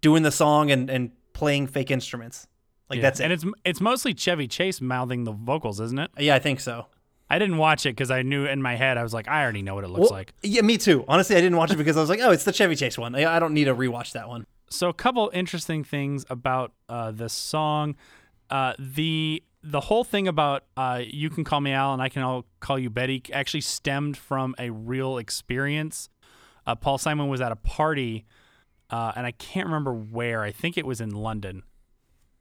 Speaker 3: doing the song and, and playing fake instruments. Like
Speaker 2: Yeah.
Speaker 3: that's it.
Speaker 2: And it's it's mostly Chevy Chase mouthing the vocals, isn't it?
Speaker 3: yeah, I think so.
Speaker 2: I didn't watch it because I knew in my head I was like, I already know what it looks
Speaker 3: Well,
Speaker 2: like.
Speaker 3: Yeah, me too. Honestly, I didn't watch it because I was like, oh, it's the Chevy Chase one. I I don't need to rewatch that one.
Speaker 2: So a couple interesting things about uh, this song. Uh, the the whole thing about uh, you can call me Al and I can all call you Betty actually stemmed from a real experience. Uh, Paul Simon was at a party, uh, and I can't remember where. I think it was in London.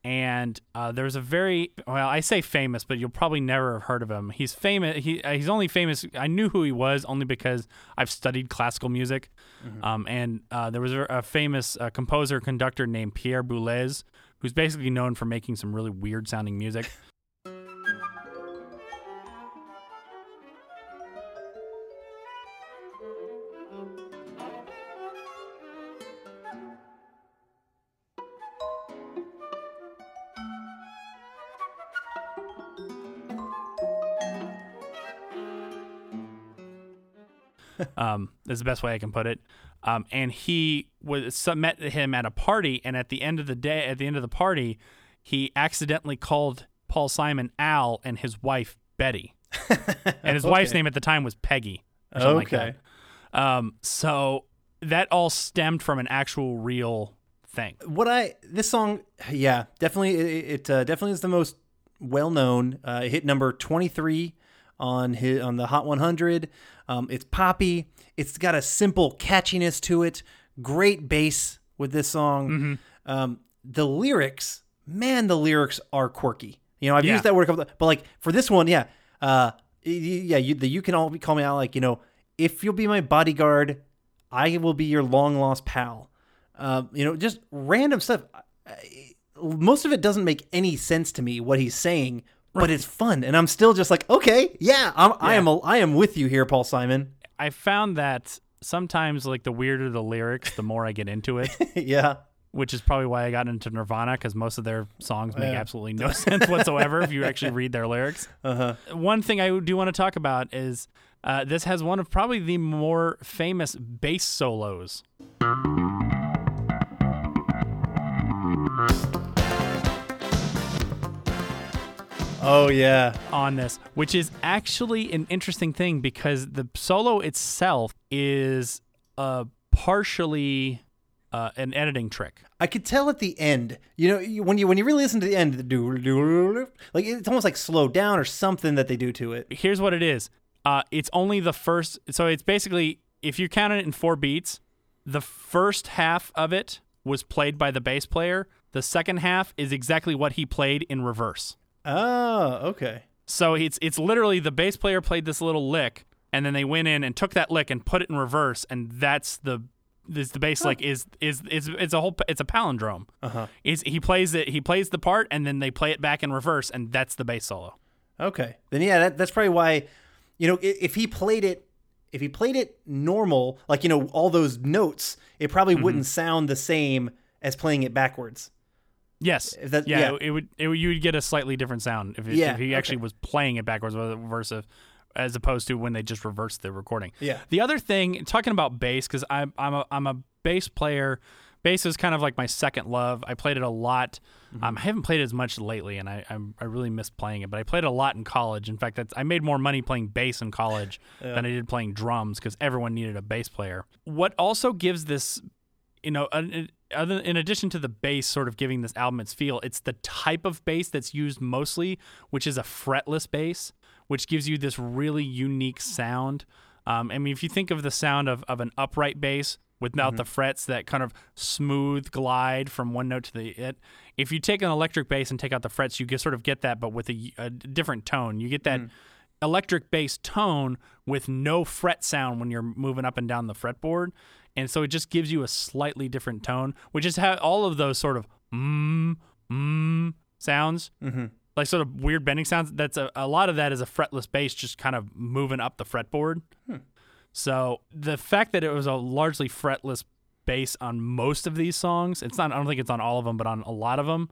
Speaker 2: And uh, there's a very well, I say famous, but you'll probably never have heard of him. He's famous. He uh, he's only famous. I knew who he was only because I've studied classical music. Um, and uh, there was a, a famous uh, composer conductor named Pierre Boulez, who's basically known for making some really weird sounding music. Is the best way I can put it. Um, and he was met him at a party, and at the end of the day, at the end of the party, he accidentally called Paul Simon Al and his wife Betty, and his wife's name at the time was Peggy. Like
Speaker 3: Okay.
Speaker 2: that. Um, so that all stemmed from an actual real thing.
Speaker 3: what I this song, yeah, definitely it, it uh, definitely is the most well known. Uh, it hit number twenty three on his on the Hot 100. Um, it's poppy. It's got a simple catchiness to it. Great bass with this song. Um, the lyrics, man, the lyrics are quirky. You know, I've
Speaker 2: Yeah.
Speaker 3: used that word a couple, but like for this one, yeah, uh, yeah, you the you can all call me out like you know, if you'll be my bodyguard, I will be your long lost pal. Um, you know, just random stuff. I- Most of it doesn't make any sense to me what he's saying, but it's fun, and I'm still just like, okay, yeah, I'm, I am, a, I am with you here, Paul Simon.
Speaker 2: I found that sometimes, like the weirder the lyrics, the more I get into it.
Speaker 3: yeah,
Speaker 2: which is probably why I got into Nirvana because most of their songs make
Speaker 3: Yeah.
Speaker 2: absolutely no sense whatsoever if you actually read their lyrics.
Speaker 3: uh-huh.
Speaker 2: One thing I do want to talk about is uh, this has one of probably the more famous bass solos.
Speaker 3: Oh yeah,
Speaker 2: on this, which is actually an interesting thing because the solo itself is uh, partially uh, an editing trick.
Speaker 3: I could tell at the end. You know, you- when you when you really listen to the end, the do do like it's almost like slowed down or something that they do to it.
Speaker 2: here's what it is. Uh, it's only the first. So it's basically if you count it in four beats, the first half of it was played by the bass player. The second half is exactly what he played in reverse.
Speaker 3: Oh, okay.
Speaker 2: So it's it's literally the bass player played this little lick, and then they went in and took that lick and put it in reverse, and that's the this the bass lick is is is it's a whole it's a palindrome.
Speaker 3: Uh-huh.
Speaker 2: Is he plays it he plays the part and then they play it back in reverse, and that's the bass solo.
Speaker 3: Okay. Then yeah, that, that's probably why, you know, i- if he played it, if he played it normal, like you know, all those notes, it probably
Speaker 2: Mm-hmm.
Speaker 3: wouldn't sound the same as playing it backwards.
Speaker 2: Yes.
Speaker 3: If that-
Speaker 2: yeah,
Speaker 3: yeah.
Speaker 2: It would. It would. You would get a slightly different sound if, it,
Speaker 3: Yeah,
Speaker 2: if he actually
Speaker 3: okay.
Speaker 2: was playing it backwards versus as opposed to when they just reversed the recording.
Speaker 3: Yeah.
Speaker 2: The other thing, talking about bass, because I'm I'm a I'm a bass player. Bass is kind of like my second love. I played it a lot.
Speaker 3: Mm-hmm.
Speaker 2: Um, I haven't played it as much lately, and I I'm, I really miss playing it. But I played it a lot in college. In fact, that's, I made more money playing bass in college than I did playing drums because everyone needed a bass player. What also gives this you know, an- other in addition to the bass sort of giving this album its feel, it's the type of bass that's used mostly, which is a fretless bass, which gives you this really unique sound. Um, I mean, if you think of the sound of, of an upright bass without the frets, that kind of smooth glide from one note to the it. If you take an electric bass and take out the frets, you get sort of get that, but with a, a different tone. You get that electric bass tone with no fret sound when you're moving up and down the fretboard. And so it just gives you a slightly different tone, which is how all of those sort of mm, mm sounds, mm-hmm. like sort of weird bending sounds. That's a, a lot of that is a fretless bass just kind of moving up the fretboard. So the fact that it was a largely fretless bass on most of these songs, it's not, I don't think it's on all of them, but on a lot of them,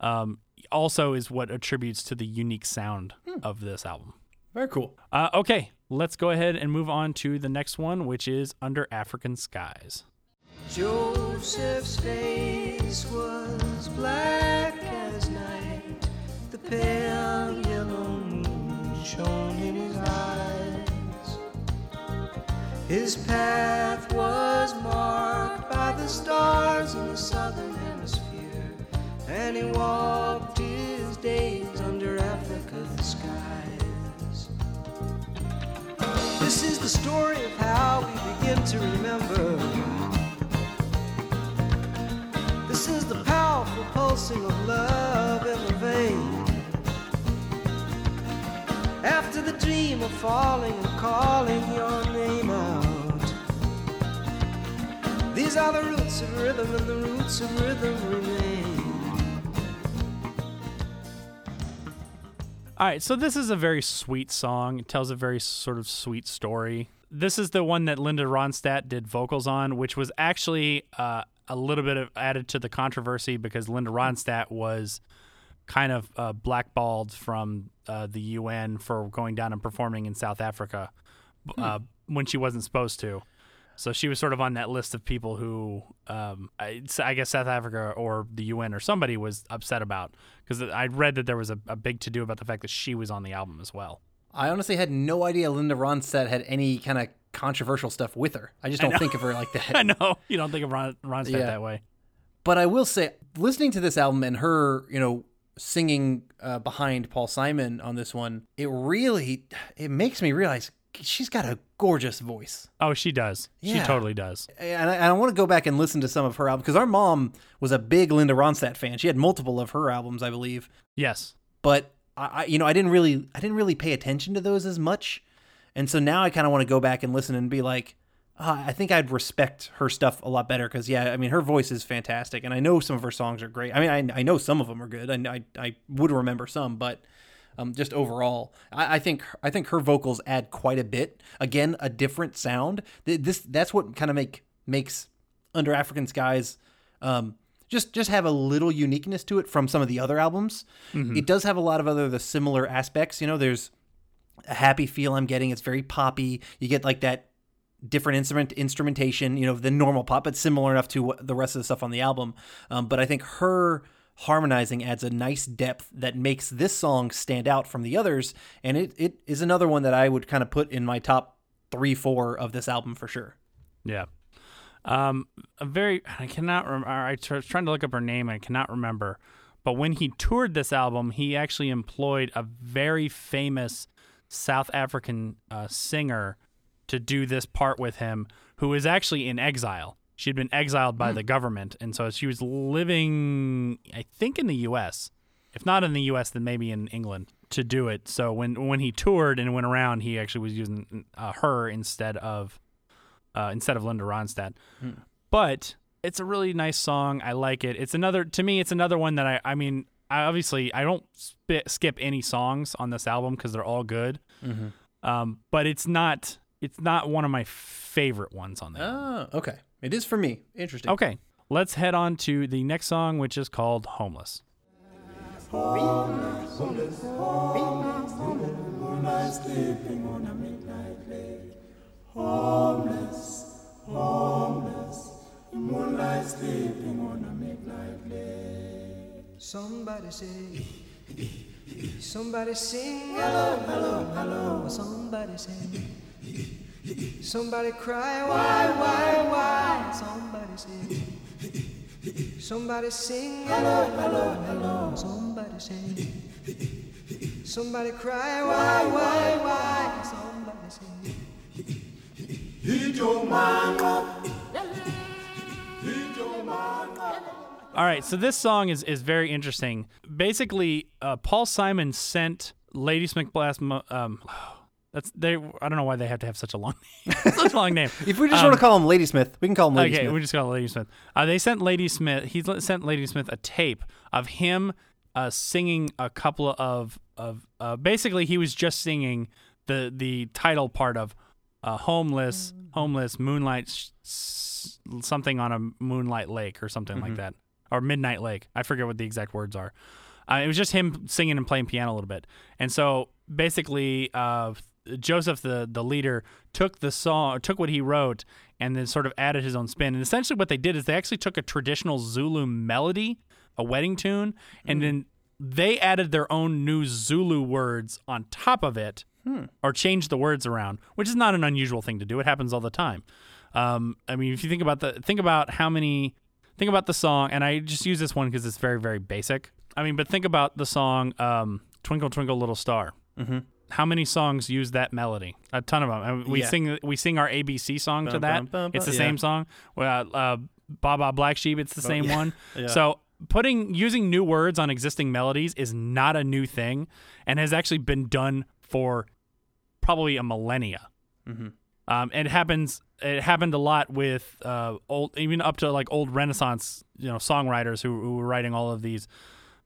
Speaker 2: um, also is what attributes to the unique sound of this album.
Speaker 3: Very cool.
Speaker 2: Uh, okay, let's go ahead and move on to the next one, which is Under African Skies.
Speaker 4: Joseph's face was black as night. The pale yellow moon shone in his eyes. His path was marked by the stars in the southern hemisphere, and he walked his days under Africa's skies. This is the story of how we begin to remember. This is the powerful pulsing of love in the vein. After the dream of falling and calling your name out. These are the roots of rhythm, and the roots of rhythm remain.
Speaker 2: All right, so this is a very sweet song. It tells a very sort of sweet story. This is the one that Linda Ronstadt did vocals on, which was actually uh, a little bit of added to the controversy because Linda Ronstadt was kind of uh, blackballed from uh, the UN for going down and performing in South Africa uh, when she wasn't supposed to. So she was sort of on that list of people who, um, I, I guess South Africa or the UN or somebody was upset about because I read that there was a, a big to do about the fact that she was on the album as well.
Speaker 3: I honestly had no idea Linda Ronstadt had any kind of controversial stuff with her. I just don't think of her like that.
Speaker 2: I know you don't think of Ron, Ronstadt
Speaker 3: Yeah.
Speaker 2: that way.
Speaker 3: But I will say, listening to this album and her, you know, singing uh, behind Paul Simon on this one, it really it makes me realize she's got a gorgeous voice.
Speaker 2: Oh, she does. She totally does.
Speaker 3: And I, and I want to go back and listen to some of her albums because our mom was a big Linda Ronstadt fan. She had multiple of her albums, I believe.
Speaker 2: Yes.
Speaker 3: But I, I you know, I didn't really, I didn't really pay attention to those as much, and so now I kind of want to go back and listen and be like, uh, I think I'd respect her stuff a lot better because yeah, I mean, her voice is fantastic, and I know some of her songs are great. I mean, I, I know some of them are good, and I, I would remember some, but. Um, just overall, I, I think I think her vocals add quite a bit. Again, a different sound. This that's what kind of make makes Under African Skies um, just just have a little uniqueness to it from some of the other albums. It does have a lot of other the similar aspects. You know, there's a happy feel I'm getting. It's very poppy. You get like that different instrument instrumentation, you know, than normal pop, but similar enough to the rest of the stuff on the album. Um, but I think her harmonizing adds a nice depth that makes this song stand out from the others, and it, it is another one that I would kind of put in my top three, four of this album for sure.
Speaker 2: Yeah. Um, a very, I cannot remember. I was trying to look up her name I cannot remember. But when he toured this album, he actually employed a very famous South African uh, singer to do this part with him, who is actually in exile. She had been exiled by the government, and so she was living, I think, in the U.S. If not in the U.S., then maybe in England to do it. So when when he toured and went around, he actually was using uh, her instead of uh, instead of Linda Ronstadt. But it's a really nice song. I like it. It's another to me. It's another one that I. I mean, I obviously I don't sp- skip any songs on this album because they're all good. Um, but it's not. It's not one of my favorite ones on there.
Speaker 3: Oh, okay. It is for me. Interesting.
Speaker 2: Okay, let's head on to the next song, which is called "Homeless."
Speaker 4: Somebody say, somebody sing, hello, hello, hello. Somebody say, somebody cry, why, why, why? Somebody say, somebody sing, hello, hello, hello. Somebody say, somebody cry, why, why, why? Somebody say.
Speaker 2: All right, so this song is is very interesting. Basically, uh, Paul Simon sent Ladysmith Blast. Um, that's they. I don't know why they have to have such a long, such a long name.
Speaker 3: If we just want to call him Ladysmith, we can call him Ladysmith.
Speaker 2: Um, Okay, we just got Ladysmith. Uh, they sent Ladysmith. He l- sent Ladysmith a tape of him uh, singing a couple of of. Uh, basically, he was just singing the the title part of uh, "Homeless," "Homeless," "Moonlight," sh- s- something on a moonlight lake or something like that, or "Midnight Lake." I forget what the exact words are. Uh, it was just him singing and playing piano a little bit, and so basically, uh, Joseph, the the leader, took the song, took what he wrote, and then sort of added his own spin. And essentially, what they did is they actually took a traditional Zulu melody, a wedding tune, and then they added their own new Zulu words on top of it, or changed the words around, which is not an unusual thing to do. It happens all the time. Um, I mean, if you think about the think about how many think about the song, and I just use this one because it's very very basic. I mean, but think about the song um, "Twinkle Twinkle Little Star." Mm-hmm. How many songs use that melody? A ton of them. We
Speaker 3: Yeah.
Speaker 2: sing we sing our ABC song to that.
Speaker 3: bum, bum,
Speaker 2: it's the
Speaker 3: bum.
Speaker 2: same song. Well, uh, Baa Baa Black Sheep. It's the same
Speaker 3: yeah.
Speaker 2: one.
Speaker 3: Yeah.
Speaker 2: So putting using new words on existing melodies is not a new thing, and has actually been done for probably a millennia. Um, it happens. It happened a lot with uh, old, even up to like old Renaissance, you know, songwriters who, who were writing all of these,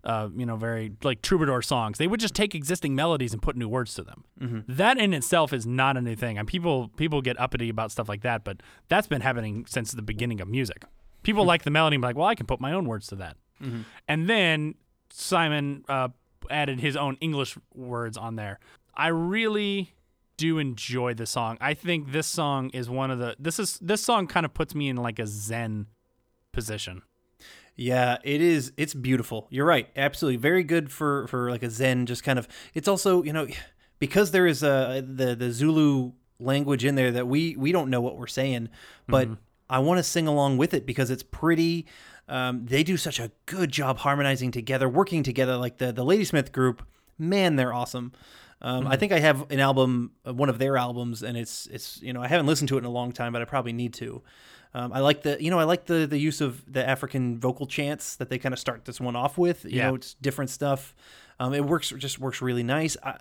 Speaker 2: uh, you know, very like troubadour songs. They would just take existing melodies and put new words to them. That in itself is not a new thing, and people people get uppity about stuff like that. But that's been happening since the beginning of music. People like the melody and be like, well, I can put my own words to that. And then Simon uh, added his own English words on there. I really do enjoy the song. I think this song is one of the this is this song kind of puts me in like a zen position.
Speaker 3: Yeah, it is. It's beautiful. You're right. Absolutely, very good for for like a Zen. Just kind of. It's also you know because there is a the the Zulu language in there that we we don't know what we're saying, but I want to sing along with it because it's pretty. Um, they do such a good job harmonizing together, working together. Like the the Ladysmith group, man, they're awesome. Um, I think I have an album, uh, one of their albums, and it's it's you know I haven't listened to it in a long time, but I probably need to. Um, I like the you know I like the the use of the African vocal chants that they kind of start this one off with. You
Speaker 2: Yeah.
Speaker 3: know, it's different stuff. Um, it works just works really nice. I,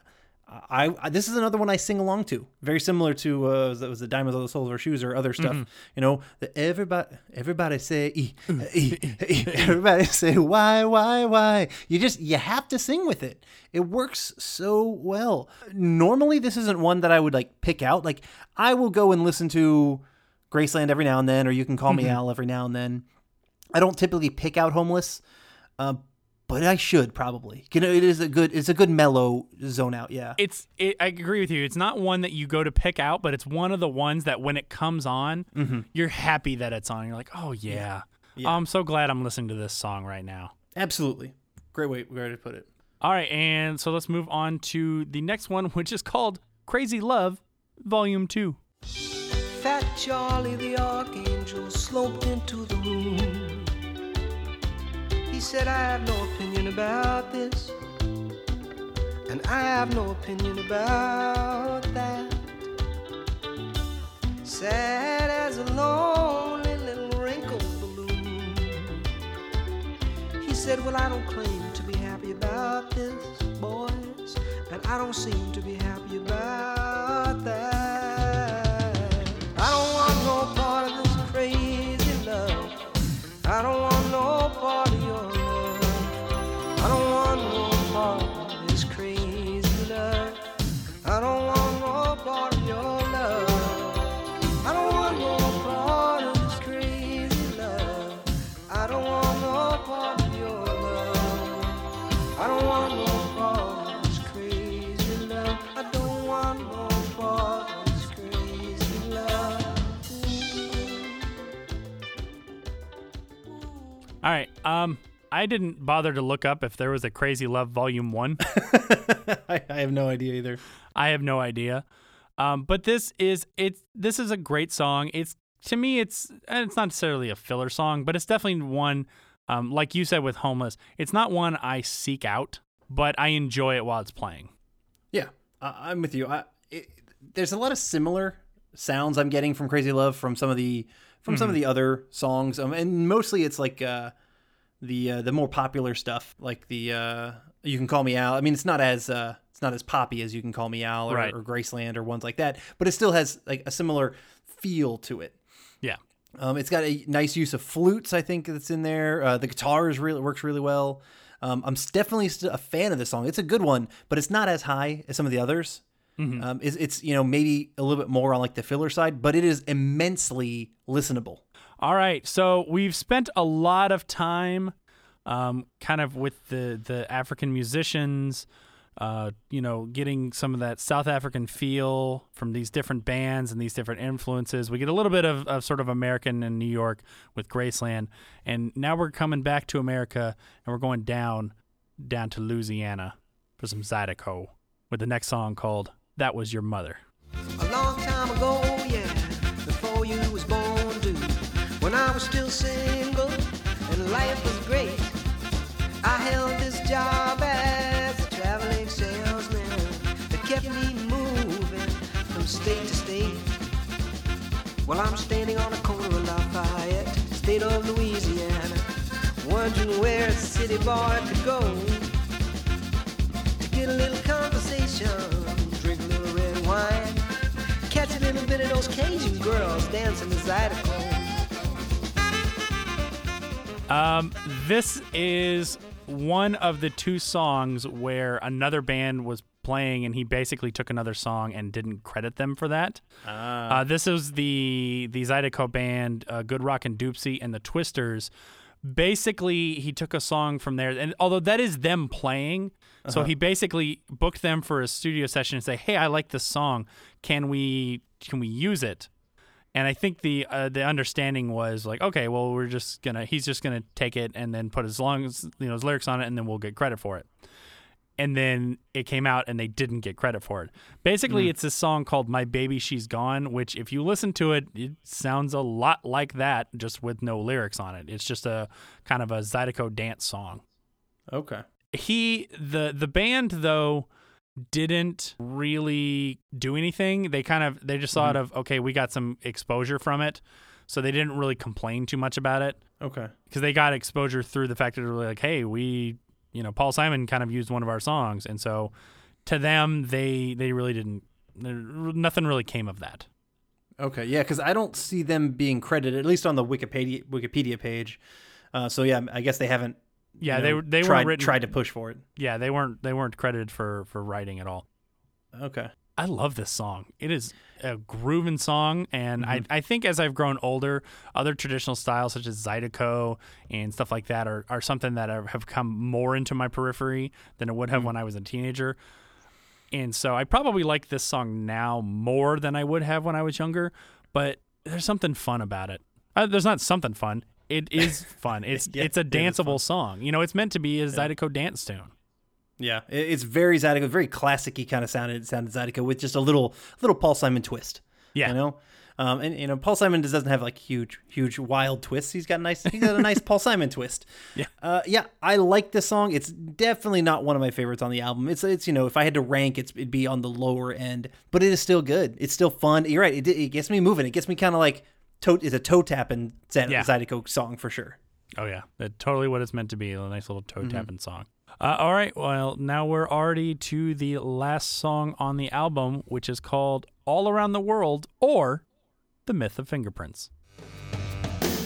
Speaker 3: I, I this is another one I sing along to. Very similar to uh, was it was the Diamonds on the Soles of Our Shoes or other stuff. You know, the everybody everybody say e, e, e, everybody say why why why. You just you have to sing with it. It works so well. Normally this isn't one that I would like pick out. Like I will go and listen to Graceland every now and then, or you can call me Al every now and then. I don't typically pick out homeless, uh, but I should probably. You know, it is a good, it's a good mellow zone out. Yeah,
Speaker 2: It's it, I agree with you. It's not one that you go to pick out, but it's one of the ones that when it comes on, you're happy that it's on. You're like, oh yeah.
Speaker 3: Yeah.
Speaker 2: I'm so glad I'm listening to this song right now.
Speaker 3: absolutely. Great way, way to put it.
Speaker 2: All right, and so let's move on to the next one, which is called Crazy Love, Volume 2.
Speaker 4: Charlie the Archangel sloped into the room. He said, I have no opinion about this, and I have no opinion about that. Sad as a lonely little wrinkled balloon. He said, Well, I don't claim to be happy about this, boys, and I don't seem to be happy about that.
Speaker 2: Um I didn't bother to look up if there was a Crazy Love Volume 1.
Speaker 3: I, I have no idea either.
Speaker 2: I have no idea. Um, but this is it's this is a great song. It's to me it's and it's not necessarily a filler song, but it's definitely one um, like you said with Homeless. It's not one I seek out, but I enjoy it while it's playing.
Speaker 3: Yeah, I, I'm with you. I, it, there's a lot of similar sounds I'm getting from Crazy Love from some of the from some of the other songs, um, and mostly it's like uh, the uh, the more popular stuff, like the uh, "You Can Call Me Al." I mean, it's not as uh, it's not as poppy as "You Can Call Me Al" or,
Speaker 2: Right.
Speaker 3: or "Graceland" or ones like that, but it still has like a similar feel to it.
Speaker 2: Yeah.
Speaker 3: Um, it's got a nice use of flutes, I think that's in there. Uh, the guitar is really works really well. Um, I'm definitely st- a fan of this song. It's a good one, but it's not as high as some of the others. Um, it's, it's you know maybe a little bit more on like the filler side, but it is immensely listenable.
Speaker 2: All right, so we've spent a lot of time, um, kind of with the the African musicians, uh, you know, getting some of that South African feel from these different bands and these different influences. We get a little bit of, of sort of American in New York with Graceland, and now we're coming back to America and we're going down down to Louisiana for some Zydeco with the next song called "That Was Your Mother."
Speaker 4: A long time ago, state to state. Well, I'm standing on the corner of Lafayette, state of Louisiana, wondering where a city boy could go to get a little conversation, drink a little red wine, catch a little bit of those Cajun girls dancing the Zydeco.
Speaker 2: Um, this is one of the two songs where another band was playing and he basically took another song and didn't credit them for that. Uh, this is the the Zydeco band, uh, Good Rockin' Dopsie and the Twisters. basically he took a song from there, and although that is them playing, so he basically booked them for a studio session and say, "Hey, I like this song. Can we can we use it?" And I think the uh, the understanding was like, okay, well, we're just gonna he's just gonna take it and then put his songs, you know, his lyrics on it, and then we'll get credit for it. And then it came out, and they didn't get credit for it. Basically, mm. it's a song called "My Baby She's Gone," which, if you listen to it, it sounds a lot like that, just with no lyrics on it. It's just a kind of a Zydeco dance song
Speaker 3: Okay.
Speaker 2: he the the band though didn't really do anything they kind of they just thought mm. of okay we got some exposure from it so they didn't really complain too much about it
Speaker 3: Okay.
Speaker 2: because they got exposure through the fact that they were like hey we you know paul simon kind of used one of our songs and so to them they they really didn't nothing really came of that
Speaker 3: Okay. Yeah, because I don't see them being credited, at least on the Wikipedia Wikipedia page. Uh, so yeah, I guess they haven't. you
Speaker 2: yeah
Speaker 3: know,
Speaker 2: they they
Speaker 3: tried,
Speaker 2: weren't written
Speaker 3: tried to push for it.
Speaker 2: yeah they weren't they weren't credited for for writing at all
Speaker 3: Okay.
Speaker 2: I love this song. It is a grooving song, and I, I think as I've grown older, other traditional styles such as Zydeco and stuff like that are, are something that have come more into my periphery than it would have when I was a teenager. And so I probably like this song now more than I would have when I was younger, but there's something fun about it. Uh, there's not something fun. It is fun. It's
Speaker 3: Yeah,
Speaker 2: it's a
Speaker 3: it
Speaker 2: danceable song. You know, it's meant to be a Zydeco dance tune.
Speaker 3: Yeah, it's very Zydeco, very classic-y kind of sounded sounded Zydeco with just a little little Paul Simon twist.
Speaker 2: Yeah.
Speaker 3: you know, um, and you know Paul Simon just doesn't have like huge huge wild twists. He's got a nice he's got a nice Paul Simon twist.
Speaker 2: Yeah.
Speaker 3: uh, yeah, I like this song. It's definitely not one of my favorites on the album. It's it's you know if I had to rank, it's it'd be on the lower end, but it is still good. It's still fun. You're right. It, it gets me moving. It gets me kind of like toe. It's a toe tapping Zy-
Speaker 2: Yeah.
Speaker 3: Zydeco song for sure.
Speaker 2: Oh yeah, that's totally what it's meant to be. A nice little toe tapping song. Uh, all right, well now we're already to the last song on the album, which is called "All Around the World" or "The Myth of Fingerprints."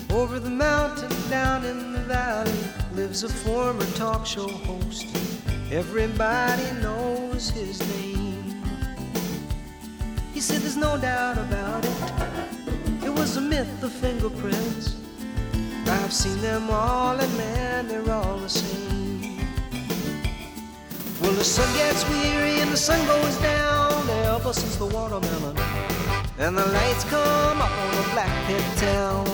Speaker 4: Over the mountain, down in the valley, lives a former talk show host. Everybody knows his name. He said there's no doubt about it. It was a myth of fingerprints. I've seen them all, and man, they're all the same. Well, the sun gets weary and the sun goes down. Ever since the watermelon and the lights come up on the black pit town.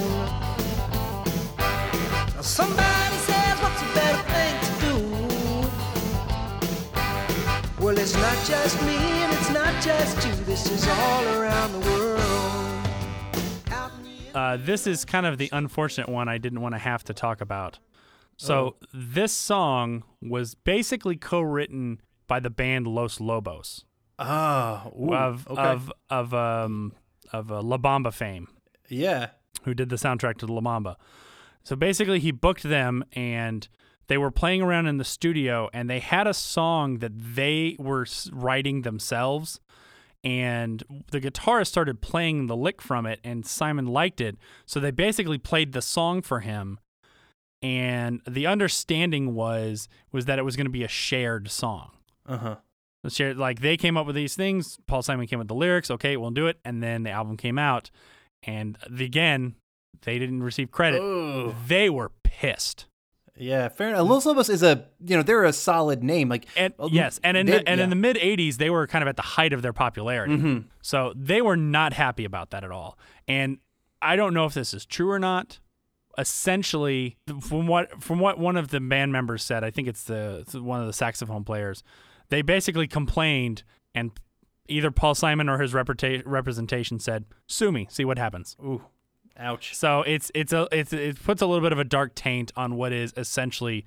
Speaker 4: Now somebody says, what's a better thing to do? Well, it's not just me and it's not just you. This is all around the world.
Speaker 2: Uh, this is kind of the unfortunate one I didn't want to have to talk about. So this song was basically co-written by the band Los Lobos
Speaker 3: Ah,
Speaker 2: of
Speaker 3: okay.
Speaker 2: of of um of uh, La Bamba fame.
Speaker 3: yeah.
Speaker 2: who did the soundtrack to the La Bamba. So basically, he booked them, and they were playing around in the studio, and they had a song that they were writing themselves. And the guitarist started playing the lick from it, and Simon liked it. So they basically played the song for him. And the understanding was was that it was going to be a shared song.
Speaker 3: Uh huh.
Speaker 2: The share like they came up with these things. Paul Simon came with the lyrics. Okay, we'll do it. And then the album came out, and the, again, they didn't receive credit.
Speaker 3: Oh.
Speaker 2: They were pissed.
Speaker 3: Yeah, fair enough. Los Lobos is a you know they're a solid name. Like
Speaker 2: And yes, and in
Speaker 3: they-
Speaker 2: the, and
Speaker 3: yeah.
Speaker 2: in the mid '80s, they were kind of at the height of their popularity.
Speaker 3: Mm-hmm.
Speaker 2: So they were not happy about that at all. And I don't know if this is true or not. Essentially, from what from what one of the band members said, I think it's the it's one of the saxophone players. They basically complained, and either Paul Simon or his reputa- representation said, "Sue me, see what happens."
Speaker 3: ooh, ouch.
Speaker 2: So it's it's a it's it puts a little bit of a dark taint on what is essentially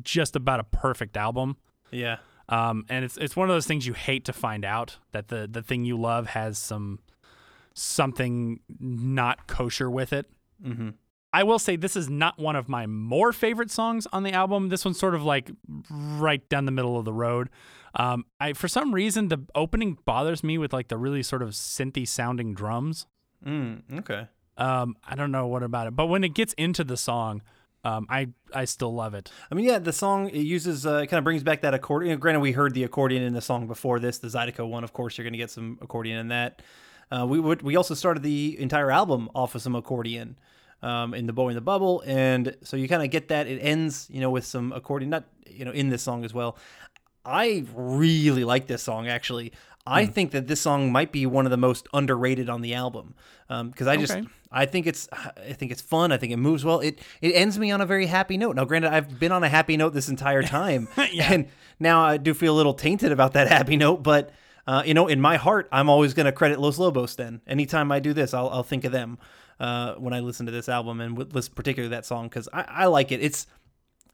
Speaker 2: just about a perfect album.
Speaker 3: Yeah,
Speaker 2: Um, and it's it's one of those things you hate to find out that the the thing you love has some something not kosher with it.
Speaker 3: Mhm.
Speaker 2: I will say this is not one of my more favorite songs on the album. This one's sort of like right down the middle of the road. Um, I for some reason the opening bothers me with like the really sort of synthy sounding drums.
Speaker 3: mm, okay.
Speaker 2: Um, I don't know what about it, but when it gets into the song, um, I I still love it.
Speaker 3: I mean, yeah, the song it uses uh, it kind of brings back that accordion. You know, granted, we heard the accordion in the song before this, the Zydeco one. Of course, you're going to get some accordion in that. Uh, we would we also started the entire album off of some accordion. Um, in the boy in the bubble, and so you kind of get that. It ends, you know, with some accordion, not you know, in this song as well. I really like this song actually. I
Speaker 2: Hmm.
Speaker 3: think that this song might be one of the most underrated on the album because I just
Speaker 2: Okay.
Speaker 3: I think it's I think it's fun. I think it moves well. It it ends me on a very happy note. Now, granted, I've been on a happy note this entire time,
Speaker 2: Yeah.
Speaker 3: and now I do feel a little tainted about that happy note. But uh, you know, in my heart, I'm always going to credit Los Lobos. Then, anytime I do this, I'll I'll think of them uh, when I listen to this album and listen particularly that song because I, I like it. It's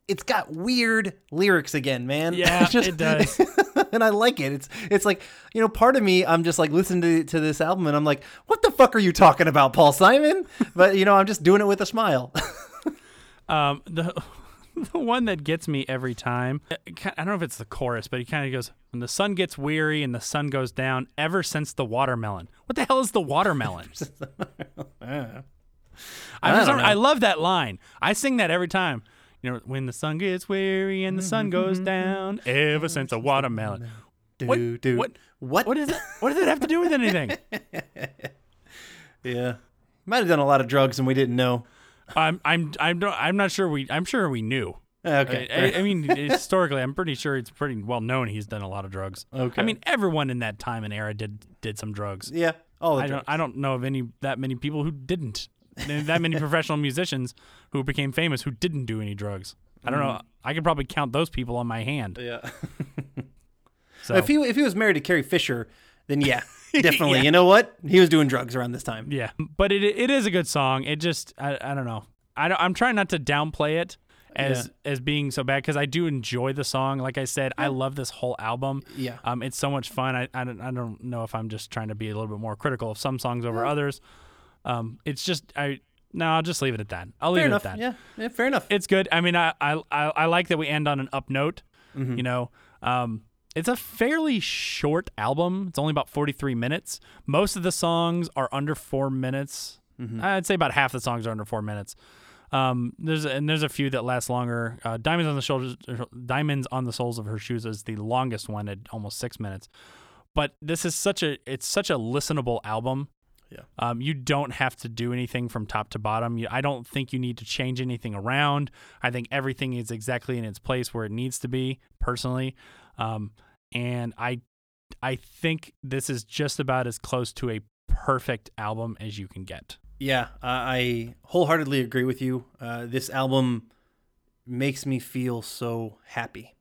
Speaker 3: it's got weird lyrics again, man.
Speaker 2: Yeah,
Speaker 3: just-
Speaker 2: it does.
Speaker 3: and I like it. It's it's like you know, part of me, I'm just like listening to to this album, and I'm like, what the fuck are you talking about, Paul Simon? But you know, I'm just doing it with a smile.
Speaker 2: Um, the the one that gets me every time. Uh, I don't know if it's the chorus, but he kind of goes, "When the sun gets weary and the sun goes down, ever since the watermelon." What the hell is the watermelon? I,
Speaker 3: I don't.
Speaker 2: I love that line. I sing that every time. You know, when the sun gets weary and the sun goes down, ever since the watermelon. What-
Speaker 3: do.
Speaker 2: what-
Speaker 3: What?
Speaker 2: What is it? What does it have to do with anything?
Speaker 3: Yeah, might have done a lot of drugs and we didn't know.
Speaker 2: I'm I'm I'm not, I'm not sure we I'm sure we knew.
Speaker 3: Ah, okay,
Speaker 2: I, I, I mean, historically, I'm pretty sure it's pretty well known he's done a lot of drugs.
Speaker 3: Okay.
Speaker 2: I mean, everyone in that time and era did did some drugs.
Speaker 3: yeah. All the
Speaker 2: I
Speaker 3: drugs.
Speaker 2: don't I don't know of any that many people who didn't. that many professional musicians who became famous who didn't do any drugs. I don't mm-hmm. know. I could probably count those people on my hand.
Speaker 3: Yeah.
Speaker 2: So
Speaker 3: If he if he was married to Carrie Fisher, then yeah, definitely.
Speaker 2: Yeah.
Speaker 3: You know what? He was doing drugs around this time.
Speaker 2: yeah, but it it is a good song. It just I, I don't know. I don't, I'm trying not to downplay it as as being so bad because I do enjoy the song. Like I said, I love this whole album.
Speaker 3: Yeah.
Speaker 2: Um, it's so much fun. I, I don't I don't know if I'm just trying to be a little bit more critical of some songs over others. Um, it's just I no, I'll just leave it at that. I'll leave
Speaker 3: Fair
Speaker 2: it at that.
Speaker 3: Yeah. yeah. Fair enough.
Speaker 2: It's good. I mean, I I I, I like that we end on an up note.
Speaker 3: Mm-hmm.
Speaker 2: You know, um, it's a fairly short album. It's only about 43 minutes. Most of the songs are under four minutes.
Speaker 3: Mm-hmm.
Speaker 2: I'd say about half the songs are under four minutes. Um, there's and there's a few that last longer. Uh, Diamonds on the shoulders, Diamonds on the soles of her shoes is the longest one at almost six minutes. But this is such a it's such a listenable album.
Speaker 3: Yeah.
Speaker 2: Um, you don't have to do anything from top to bottom. You, I don't think you need to change anything around. I think everything is exactly in its place where it needs to be, personally. Um, and I, I think this is just about as close to a perfect album as you can get.
Speaker 3: Yeah, I I wholeheartedly agree with you. Uh, this album makes me feel so happy,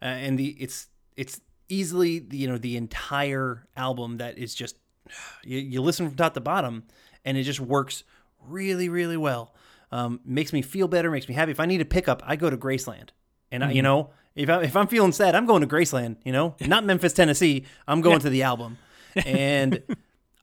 Speaker 3: uh, and the it's it's easily you know the entire album that is just you, you listen from top to bottom, and it just works really really well. Um, makes me feel better, makes me happy. If I need a pickup, I go to Graceland, and I, you know if I, if I'm feeling sad, I'm going to Graceland. You know, not Memphis, Tennessee. I'm going to the album, and.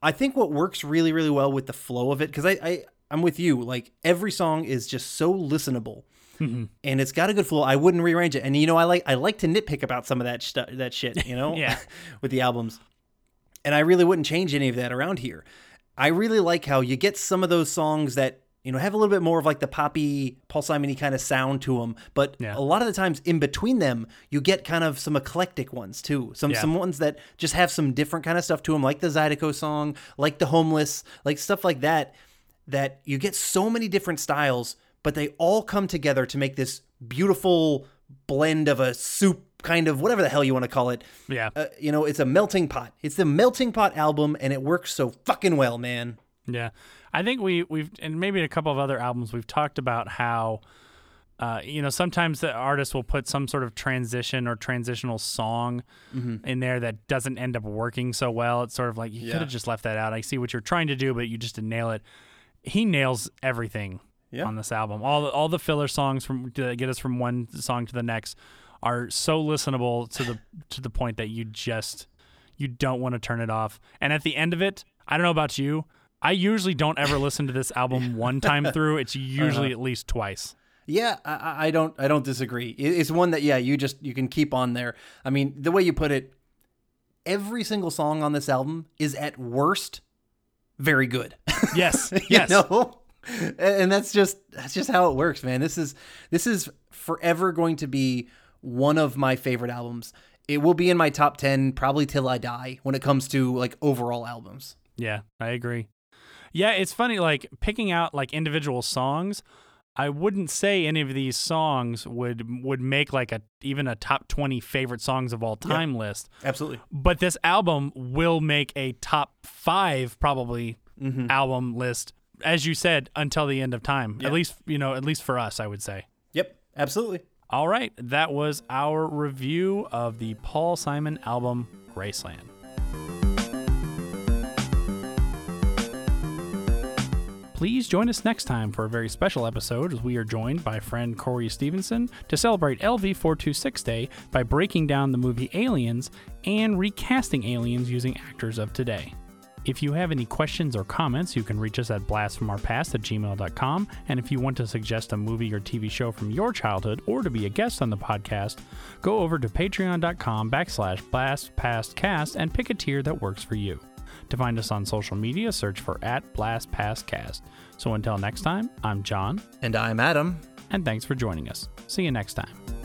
Speaker 3: I think what works really, really well with the flow of it, because I, I, I'm with you. Like every song is just so listenable, mm-hmm. and it's got a good flow. I wouldn't rearrange it, and you know, I like I like to nitpick about some of that stuff, that shit, you know,
Speaker 2: Yeah.
Speaker 3: with the albums, and I really wouldn't change any of that around here. I really like how you get some of those songs that you know have a little bit more of like the poppy Paul Simon kind of sound to them, but
Speaker 2: Yeah.
Speaker 3: a lot of the times in between them, you get kind of some eclectic ones too. Some
Speaker 2: Yeah.
Speaker 3: some ones that just have some different kind of stuff to them, like the Zydeco song, like the Homeless, like stuff like that. That you get so many different styles, but they all come together to make this beautiful blend of a soup kind of whatever the hell you want to call it.
Speaker 2: Yeah.
Speaker 3: Uh, you know, it's a melting pot. It's the melting pot album, and it works so fucking well, man.
Speaker 2: Yeah, I think we we've and maybe in a couple of other albums we've talked about how. Uh, you know, sometimes the artist will put some sort of transition or transitional song in there that doesn't end up working so well. It's sort of like you could have just left that out. I see what you're trying to do, but you just didn't nail it. He nails everything
Speaker 3: Yeah.
Speaker 2: on this album. All the, all the filler songs from to get us from one song to the next are so listenable to the to the point that you just you don't want to turn it off. And at the end of it, I don't know about you, I usually don't ever listen to this album one time through. It's usually uh-huh. at least twice.
Speaker 3: Yeah, I- I, don't I don't disagree. It's one that yeah, you just you can keep on there. I mean, the way you put it, every single song on this album is at worst very good.
Speaker 2: Yes, yes.
Speaker 3: And- and that's just that's just how it works, man. This is this is forever going to be one of my favorite albums. It will be in my top 10 probably till I die when it comes to like overall albums.
Speaker 2: Yeah, I agree. Yeah, it's funny. Like picking out like individual songs. I wouldn't say any of these songs would would make like a even a top twenty favorite songs of all time list.
Speaker 3: Absolutely.
Speaker 2: But this album will make a top five probably
Speaker 3: Mm-hmm.
Speaker 2: album list, as you said, until the end of time.
Speaker 3: Yeah.
Speaker 2: At least you know, at least for us, I would say.
Speaker 3: Yep. Absolutely.
Speaker 2: All right, that was our review of the Paul Simon album Graceland. Please join us next time for a very special episode as we are joined by friend Corey Stevenson to celebrate LV426 Day by breaking down the movie Aliens and recasting aliens using actors of today. If you have any questions or comments, you can reach us at blastfromourpast at gmail.com. And if you want to suggest a movie or TV show from your childhood or to be a guest on the podcast, go over to patreon.com backslash blastpastcast and pick a tier that works for you. To find us on social media, search for at blastpastcast. So until next time, I'm John,
Speaker 3: And I'm Adam.
Speaker 2: and thanks for joining us. See you next time.